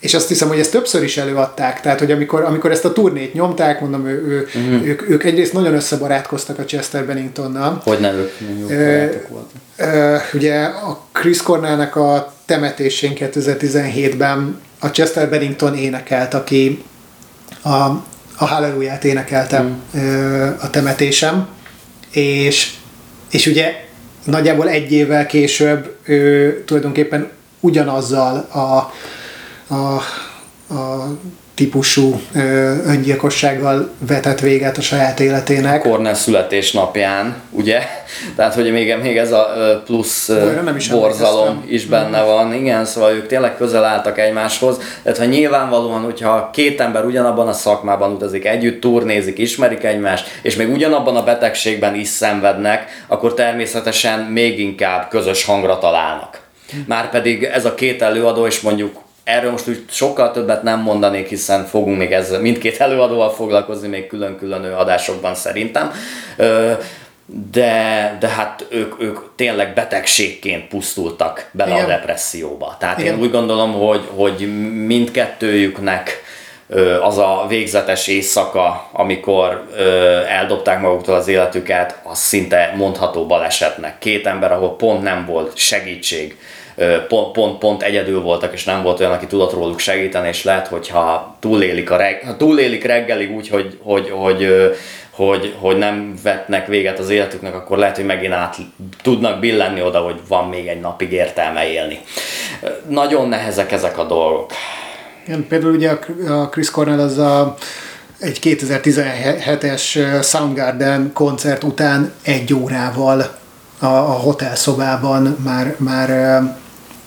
és azt hiszem, hogy ezt többször is előadták, tehát hogy amikor, amikor ezt a turnét nyomták, mondom, ő, ő, uh-huh. ők, ők egyrészt nagyon összebarátkoztak a Chester Benningtonnal. Hogy ne ők voltak. Ugye a Chris Cornellnek a temetésén 2017-ben a Chester Bennington énekelt, aki a, a Hallelujah-t énekelte uh-huh. a temetésem, és, és ugye nagyjából egy évvel később ő tulajdonképpen ugyanazzal a a, a típusú ö, öngyilkossággal vetett véget a saját életének. Cornell születésnapján, ugye? Tehát, hogy még, még ez a plusz nem is borzalom is benne van. Igen, szóval ők tényleg közel álltak egymáshoz. Tehát, ha nyilvánvalóan, hogyha két ember ugyanabban a szakmában utazik, együtt turnézik, ismerik egymást, és még ugyanabban a betegségben is szenvednek, akkor természetesen még inkább közös hangra találnak. Márpedig ez a két előadó, és mondjuk erről most úgy sokkal többet nem mondanék, hiszen fogunk még ezzel mindkét előadóval foglalkozni még külön-külön adásokban szerintem. De, de hát ők, ők tényleg betegségként pusztultak bele Igen. a depresszióba. Tehát Igen. én úgy gondolom, hogy, hogy mindkettőjüknek az a végzetes éjszaka, amikor eldobták maguktól az életüket, az szinte mondható balesetnek. Két ember, ahol pont nem volt segítség, pont, pont, pont egyedül voltak, és nem volt olyan, aki tudott róluk segíteni, és lehet, hogyha túlélik, a reg, ha túlélik reggelig úgy, hogy, hogy, hogy, hogy, hogy nem vetnek véget az életüknek, akkor lehet, hogy megint át tudnak billenni oda, hogy van még egy napig értelme élni. Nagyon nehezek ezek a dolgok. Igen, például ugye a Chris Cornell az a egy 2017-es Soundgarden koncert után egy órával a, a hotelszobában már, már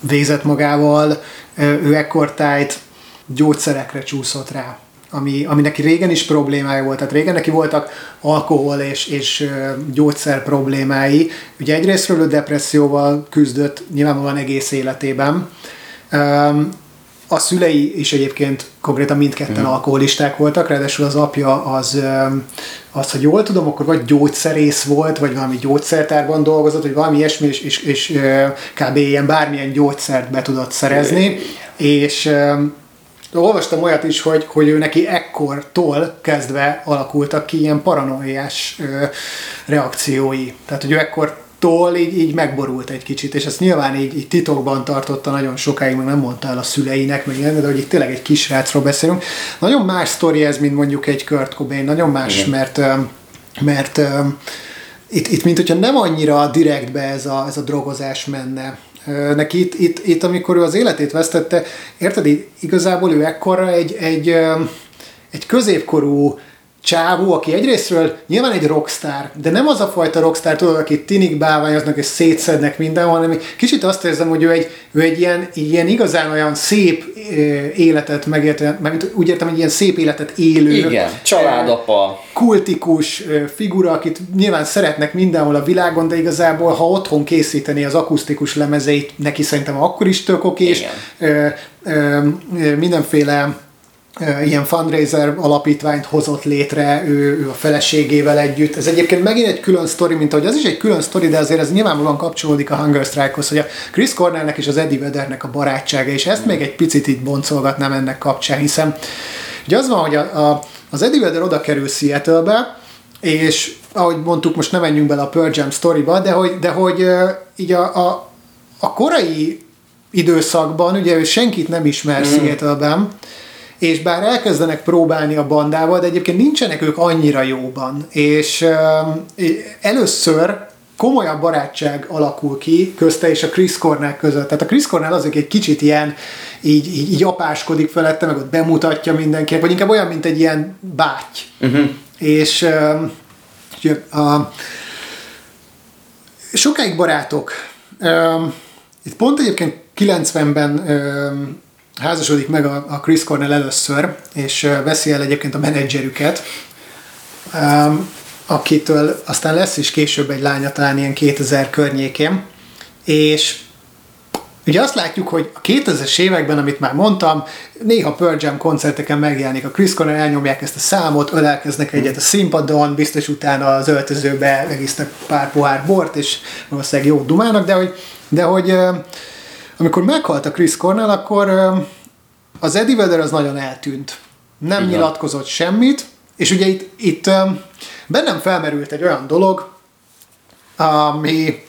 végzett magával, ő ekkortájt gyógyszerekre csúszott rá, ami, ami neki régen is problémája volt. Tehát régen neki voltak alkohol és, és gyógyszer problémái. Ugye egyrésztről ő depresszióval küzdött nyilvánvalóan egész életében. A szülei is egyébként konkrétan mindketten mm. alkoholisták voltak, ráadásul az apja az, az, hogy jól tudom, akkor vagy gyógyszerész volt, vagy valami gyógyszertárban dolgozott, vagy valami ilyesmi, és, és, és kb. ilyen bármilyen gyógyszert be tudott szerezni, és olvastam olyat is, hogy, hogy ő neki ekkortól kezdve alakultak ki ilyen paranoiás reakciói. Tehát, hogy ő ekkor tól így, így megborult egy kicsit, és ezt nyilván így, így titokban tartotta nagyon sokáig, meg nem mondta el a szüleinek, meg ilyen, de hogy itt tényleg egy kisrácról beszélünk. Nagyon más sztori ez, mint mondjuk egy Kurt Cobain, nagyon más, Igen. mert mert itt, itt mint hogyha nem annyira direktbe ez a, ez a drogozás menne. Neki itt, itt, itt, amikor ő az életét vesztette, érted, igazából ő ekkora egy, egy, egy középkorú csávó, aki egyrésztről nyilván egy rockstar, de nem az a fajta rockstar, tudod, aki tinik bálványoznak és szétszednek mindenhol, hanem kicsit azt érzem, hogy ő egy, ő egy ilyen, ilyen igazán olyan szép életet megérte, mert úgy értem, hogy ilyen szép életet élő. Igen, családapa. Kultikus figura, akit nyilván szeretnek mindenhol a világon, de igazából, ha otthon készíteni az akusztikus lemezeit, neki szerintem akkor is tök okés. Mindenféle ilyen fundraiser alapítványt hozott létre ő, ő a feleségével együtt. Ez egyébként megint egy külön sztori, mint ahogy az is egy külön sztori, de azért ez nyilvánvalóan kapcsolódik a Hunger Strike-hoz, hogy a Chris Cornellnek és az Eddie Veddernek a barátsága, és ezt még egy picit itt boncolgatnám ennek kapcsán, hiszen ugye az van, hogy a, a, az Eddie Vedder oda kerül Seattle-be, és ahogy mondtuk, most nem menjünk bele a Pearl Jam sztoriba, de hogy, de hogy így a, a, a korai időszakban, ugye ő senkit nem ismer mm. Seattle-ben, és bár elkezdenek próbálni a bandával, de egyébként nincsenek ők annyira jóban, és először komolyabb barátság alakul ki közte és a Chris Cornell között. Tehát a Chris Cornell azért egy kicsit ilyen, így, így, így apáskodik felette, meg ott bemutatja mindenkinek, vagy inkább olyan, mint egy ilyen báty. Uh-huh. És uh, a, sokáig barátok. Itt pont egyébként 90-ben uh, házasodik meg a, a Chris Cornell először, és veszi el egyébként a menedzserüket. Akitől aztán lesz is később egy lánya, talán ilyen 2000 környékén, és Ugye azt látjuk, hogy a 2000-es években, amit már mondtam, néha Pearl Jam koncerteken megjelenik a Chris Cornell, elnyomják ezt a számot, ölelkeznek egyet a színpadon, biztos utána az öltözőbe megisznak pár pohár bort, és valószínűleg jó dumának, de hogy, de hogy amikor meghalt a Chris Cornell, akkor az Eddie Vedder az nagyon eltűnt. Nem Igen. nyilatkozott semmit, és ugye itt, itt bennem felmerült egy olyan dolog, ami,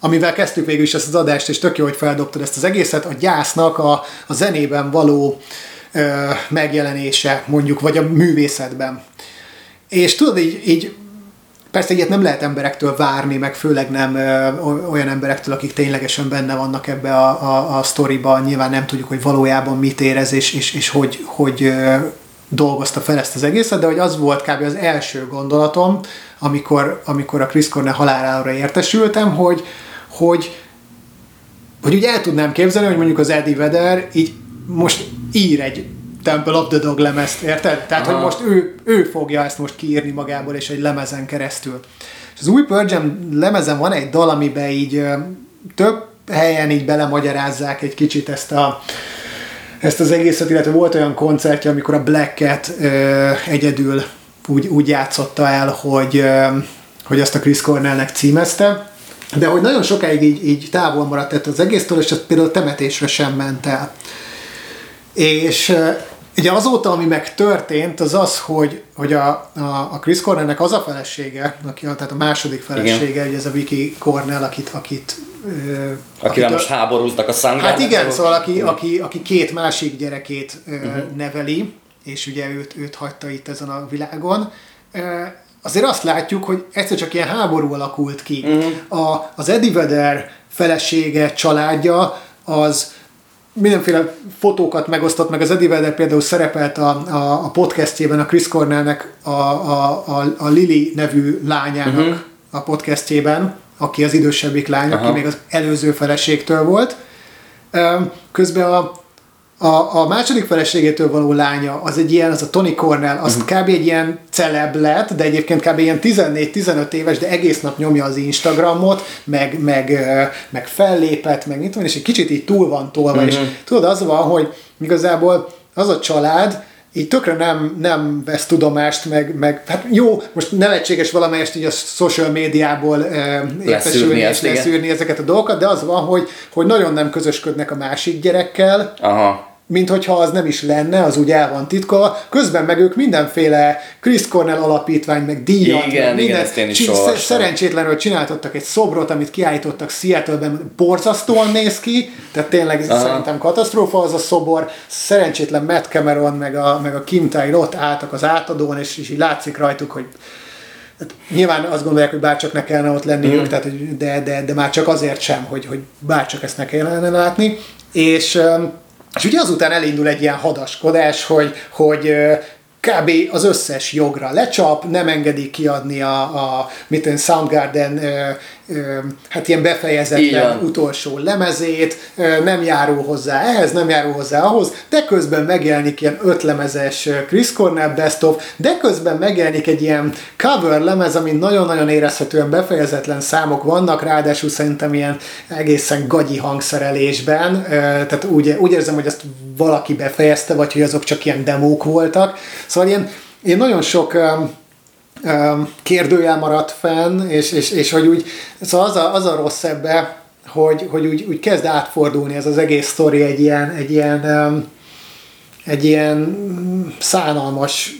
amivel kezdtük végül is ezt az adást, és tök jó, hogy feldobtad ezt az egészet, a gyásznak a, a zenében való ö, megjelenése, mondjuk, vagy a művészetben. És tudod, így, így persze ilyet nem lehet emberektől várni, meg főleg nem ö, olyan emberektől, akik ténylegesen benne vannak ebbe a, a, a sztoriba, nyilván nem tudjuk, hogy valójában mit érez, és, és, és hogy, hogy ö, dolgozta fel ezt az egészet, de hogy az volt kb. az első gondolatom, amikor, amikor a Chris Cornell halálára értesültem, hogy, hogy, hogy úgy el tudnám képzelni, hogy mondjuk az Eddie Vedder így most ír egy Temple of the Dog lemezt, érted? Tehát, Aha. hogy most ő, ő fogja ezt most kiírni magából, és egy lemezen keresztül. És az új Pearl lemezen van egy dal, amiben így több helyen így belemagyarázzák egy kicsit ezt a, ezt az egészet, illetve volt olyan koncertje, amikor a Black Cat ö, egyedül úgy, úgy játszotta el, hogy, ö, hogy azt a Chris Cornellnek címezte, de hogy nagyon sokáig így, így távol maradt ettől az egésztől, és ez például temetésre sem ment el. És Ugye azóta, ami meg történt, az az, hogy, hogy a, a, a Chris Cornellnek az a felesége, aki, tehát a második felesége, igen. ugye ez a Vicky Cornell, akit, akit Akivel akit, most háborúztak a szangán. Hát igen, szóval aki, aki, aki két másik gyerekét uh-huh. neveli, és ugye őt, őt hagyta itt ezen a világon. Azért azt látjuk, hogy egyszer csak ilyen háború alakult ki. Uh-huh. A, az Eddie Vedder felesége, családja, az mindenféle fotókat megosztott, meg az Eddie Vedder például szerepelt a, a, a podcastjében a Chris Cornellnek a, a, a, a Lily nevű lányának uh-huh. a podcastjében, aki az idősebbik lány, Aha. aki még az előző feleségtől volt. Közben a, a, a második feleségétől való lánya, az egy ilyen, az a Tony Cornell, az uh-huh. kb. egy ilyen celeb lett, de egyébként kb. ilyen 14-15 éves, de egész nap nyomja az Instagramot, meg, meg, meg fellépett, meg mit van, és egy kicsit így túl van tolva, uh-huh. és tudod, az van, hogy igazából az a család, így tökre nem, nem vesz tudomást, meg, meg hát jó, most nevetséges valamelyest így a social médiából e, értesülni és leszűrni ezeket a dolgokat, de az van, hogy, hogy nagyon nem közösködnek a másik gyerekkel, Aha mint hogyha az nem is lenne, az úgy el van titkolva. Közben meg ők mindenféle Chris Cornell alapítvány, meg díjat, igen, meg minden, igen, én is szerencsétlenül csináltattak egy szobrot, amit kiállítottak Seattle-ben, borzasztóan néz ki, tehát tényleg Aha. szerintem katasztrófa az a szobor. Szerencsétlen Matt Cameron, meg a, meg a Kim Tyle ott álltak az átadón, és, és így látszik rajtuk, hogy Hát nyilván azt gondolják, hogy bárcsak ne kellene ott lenniük, mm. tehát, de, de, de már csak azért sem, hogy, hogy bárcsak ezt ne kellene látni. És és ugye azután elindul egy ilyen hadaskodás, hogy, hogy kb. az összes jogra lecsap, nem engedik kiadni a, a mit Soundgarden hát ilyen befejezetlen utolsó lemezét, nem járul hozzá ehhez, nem járul hozzá ahhoz, de közben megjelenik ilyen ötlemezes Chris Cornell Best of, de közben megjelenik egy ilyen cover lemez, amin nagyon-nagyon érezhetően befejezetlen számok vannak, ráadásul szerintem ilyen egészen gagyi hangszerelésben, tehát úgy, úgy érzem, hogy ezt valaki befejezte, vagy hogy azok csak ilyen demók voltak. Szóval ilyen, ilyen nagyon sok kérdőjel maradt fenn, és, és, és hogy úgy, szóval az a, az a rossz ebbe, hogy, hogy úgy, úgy kezd átfordulni ez az egész sztori egy ilyen, egy ilyen egy ilyen szánalmas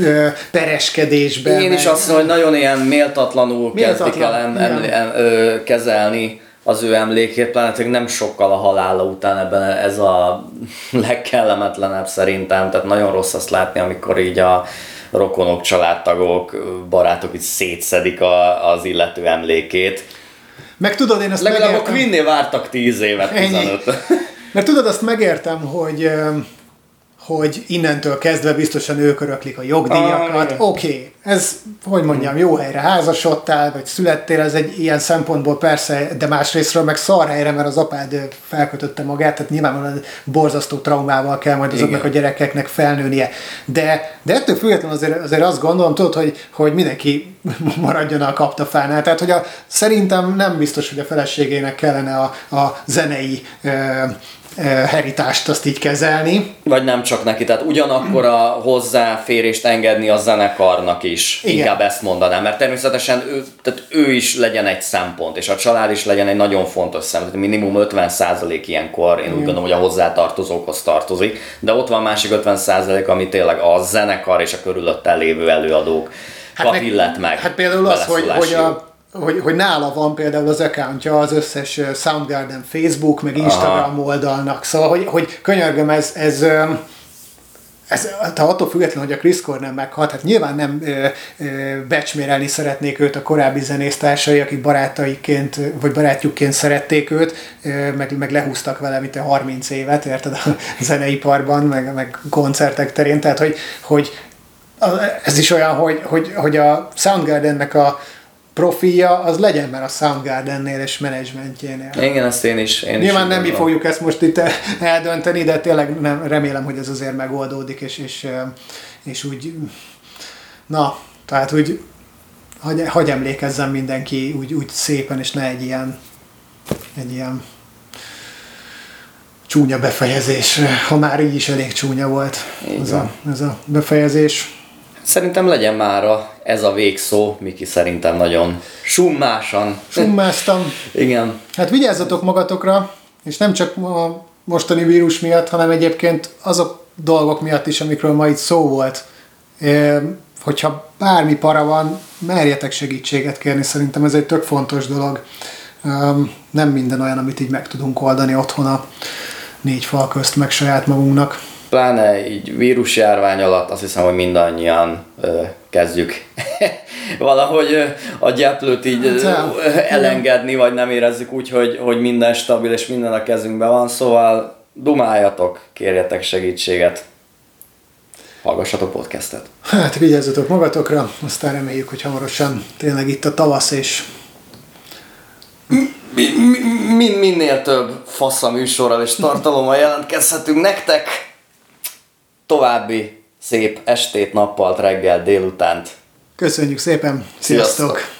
ö, pereskedésben. Én is azt mondom, hogy nagyon ilyen méltatlanul, méltatlan, kezdik el em, em, em, ö, kezelni az ő emlékét, pláne nem sokkal a halála után ebben ez a legkellemetlenebb szerintem, tehát nagyon rossz azt látni, amikor így a rokonok, családtagok, barátok így szétszedik a, az illető emlékét. Meg tudod, én ezt Legalább a megértem. Queen-nél vártak 10 évet, Ennyi. 15 Mert tudod, azt megértem, hogy hogy innentől kezdve biztosan ők öröklik a Ah, jogdíjakat. igen. Oké, okay, ez, hogy mondjam, jó helyre házasodtál, vagy születtél, ez egy ilyen szempontból persze, de másrésztről meg szar helyre, mert az apád felkötötte magát, tehát nyilvánvalóan borzasztó traumával kell majd azoknak Igen. a gyerekeknek felnőnie. De, de ettől függetlenül azért, azért azt gondolom, tudod, hogy, hogy mindenki maradjon a kaptafánál. Tehát, hogy a, szerintem nem biztos, hogy a feleségének kellene a, a zenei ö, heritást azt így kezelni. Vagy nem csak neki, tehát ugyanakkor a hozzáférést engedni a zenekarnak is. Igen. Inkább ezt mondanám, mert természetesen ő, tehát ő is legyen egy szempont, és a család is legyen egy nagyon fontos szempont. Minimum 50% ilyenkor, én úgy gondolom, hogy a hozzátartozókhoz tartozik, de ott van másik 50% ami tényleg a zenekar és a körülötte lévő előadók hát illet meg. Hát például az, hogy, hogy, a, hogy, hogy nála van például az accountja az összes Soundgarden Facebook, meg Instagram Aha. oldalnak. Szóval, hogy, hogy könyörgöm, ez, ez, ez, hát attól függetlenül, hogy a Chris Cornell meghalt, hát nyilván nem ö, ö, becsmérelni szeretnék őt a korábbi zenésztársai, akik barátaiként, vagy barátjukként szerették őt, ö, meg, meg lehúztak vele, mint a 30 évet, érted, a zeneiparban, meg, meg koncertek terén, tehát hogy, hogy ez is olyan, hogy, hogy, hogy a Soundgardennek a profilja az legyen már a Soundgardennél és menedzsmentjénél. Igen, ezt én is. Én Nyilván is nem mi fogjuk ezt most itt eldönteni, de tényleg nem, remélem, hogy ez azért megoldódik, és, és, és úgy, na, tehát úgy, hogy, hogy emlékezzen mindenki úgy, úgy szépen, és ne egy ilyen, egy ilyen csúnya befejezés, ha már így is elég csúnya volt Így ez a, ez a befejezés. Szerintem legyen már a, ez a végszó, Miki szerintem nagyon summásan. Summáztam. Igen, Hát vigyázzatok magatokra, és nem csak a mostani vírus miatt, hanem egyébként azok dolgok miatt is, amikről ma itt szó volt. E, Hogyha bármi para van, merjetek segítséget kérni, szerintem ez egy tök fontos dolog. Em, Nem minden olyan, amit így meg tudunk oldani otthon a négy fal közt, meg saját magunknak. Pláne így vírusjárvány alatt azt hiszem, hogy mindannyian ö, kezdjük valahogy ö, a gyeplőt így ö, Hát, ö, elengedni, vagy nem érezzük úgy, hogy, hogy minden stabil és minden a kezünkben van, szóval dumáljatok, kérjetek segítséget, hallgassatok podcastet. Hát vigyázzatok magatokra, aztán reméljük, hogy hamarosan tényleg itt a tavasz, és Mi- mi- min- minél több fasz műsorral és tartalommal jelentkezhetünk nektek. További szép estét, nappalt, reggel, délutánt. köszönjük szépen, sziasztok! Sziasztok.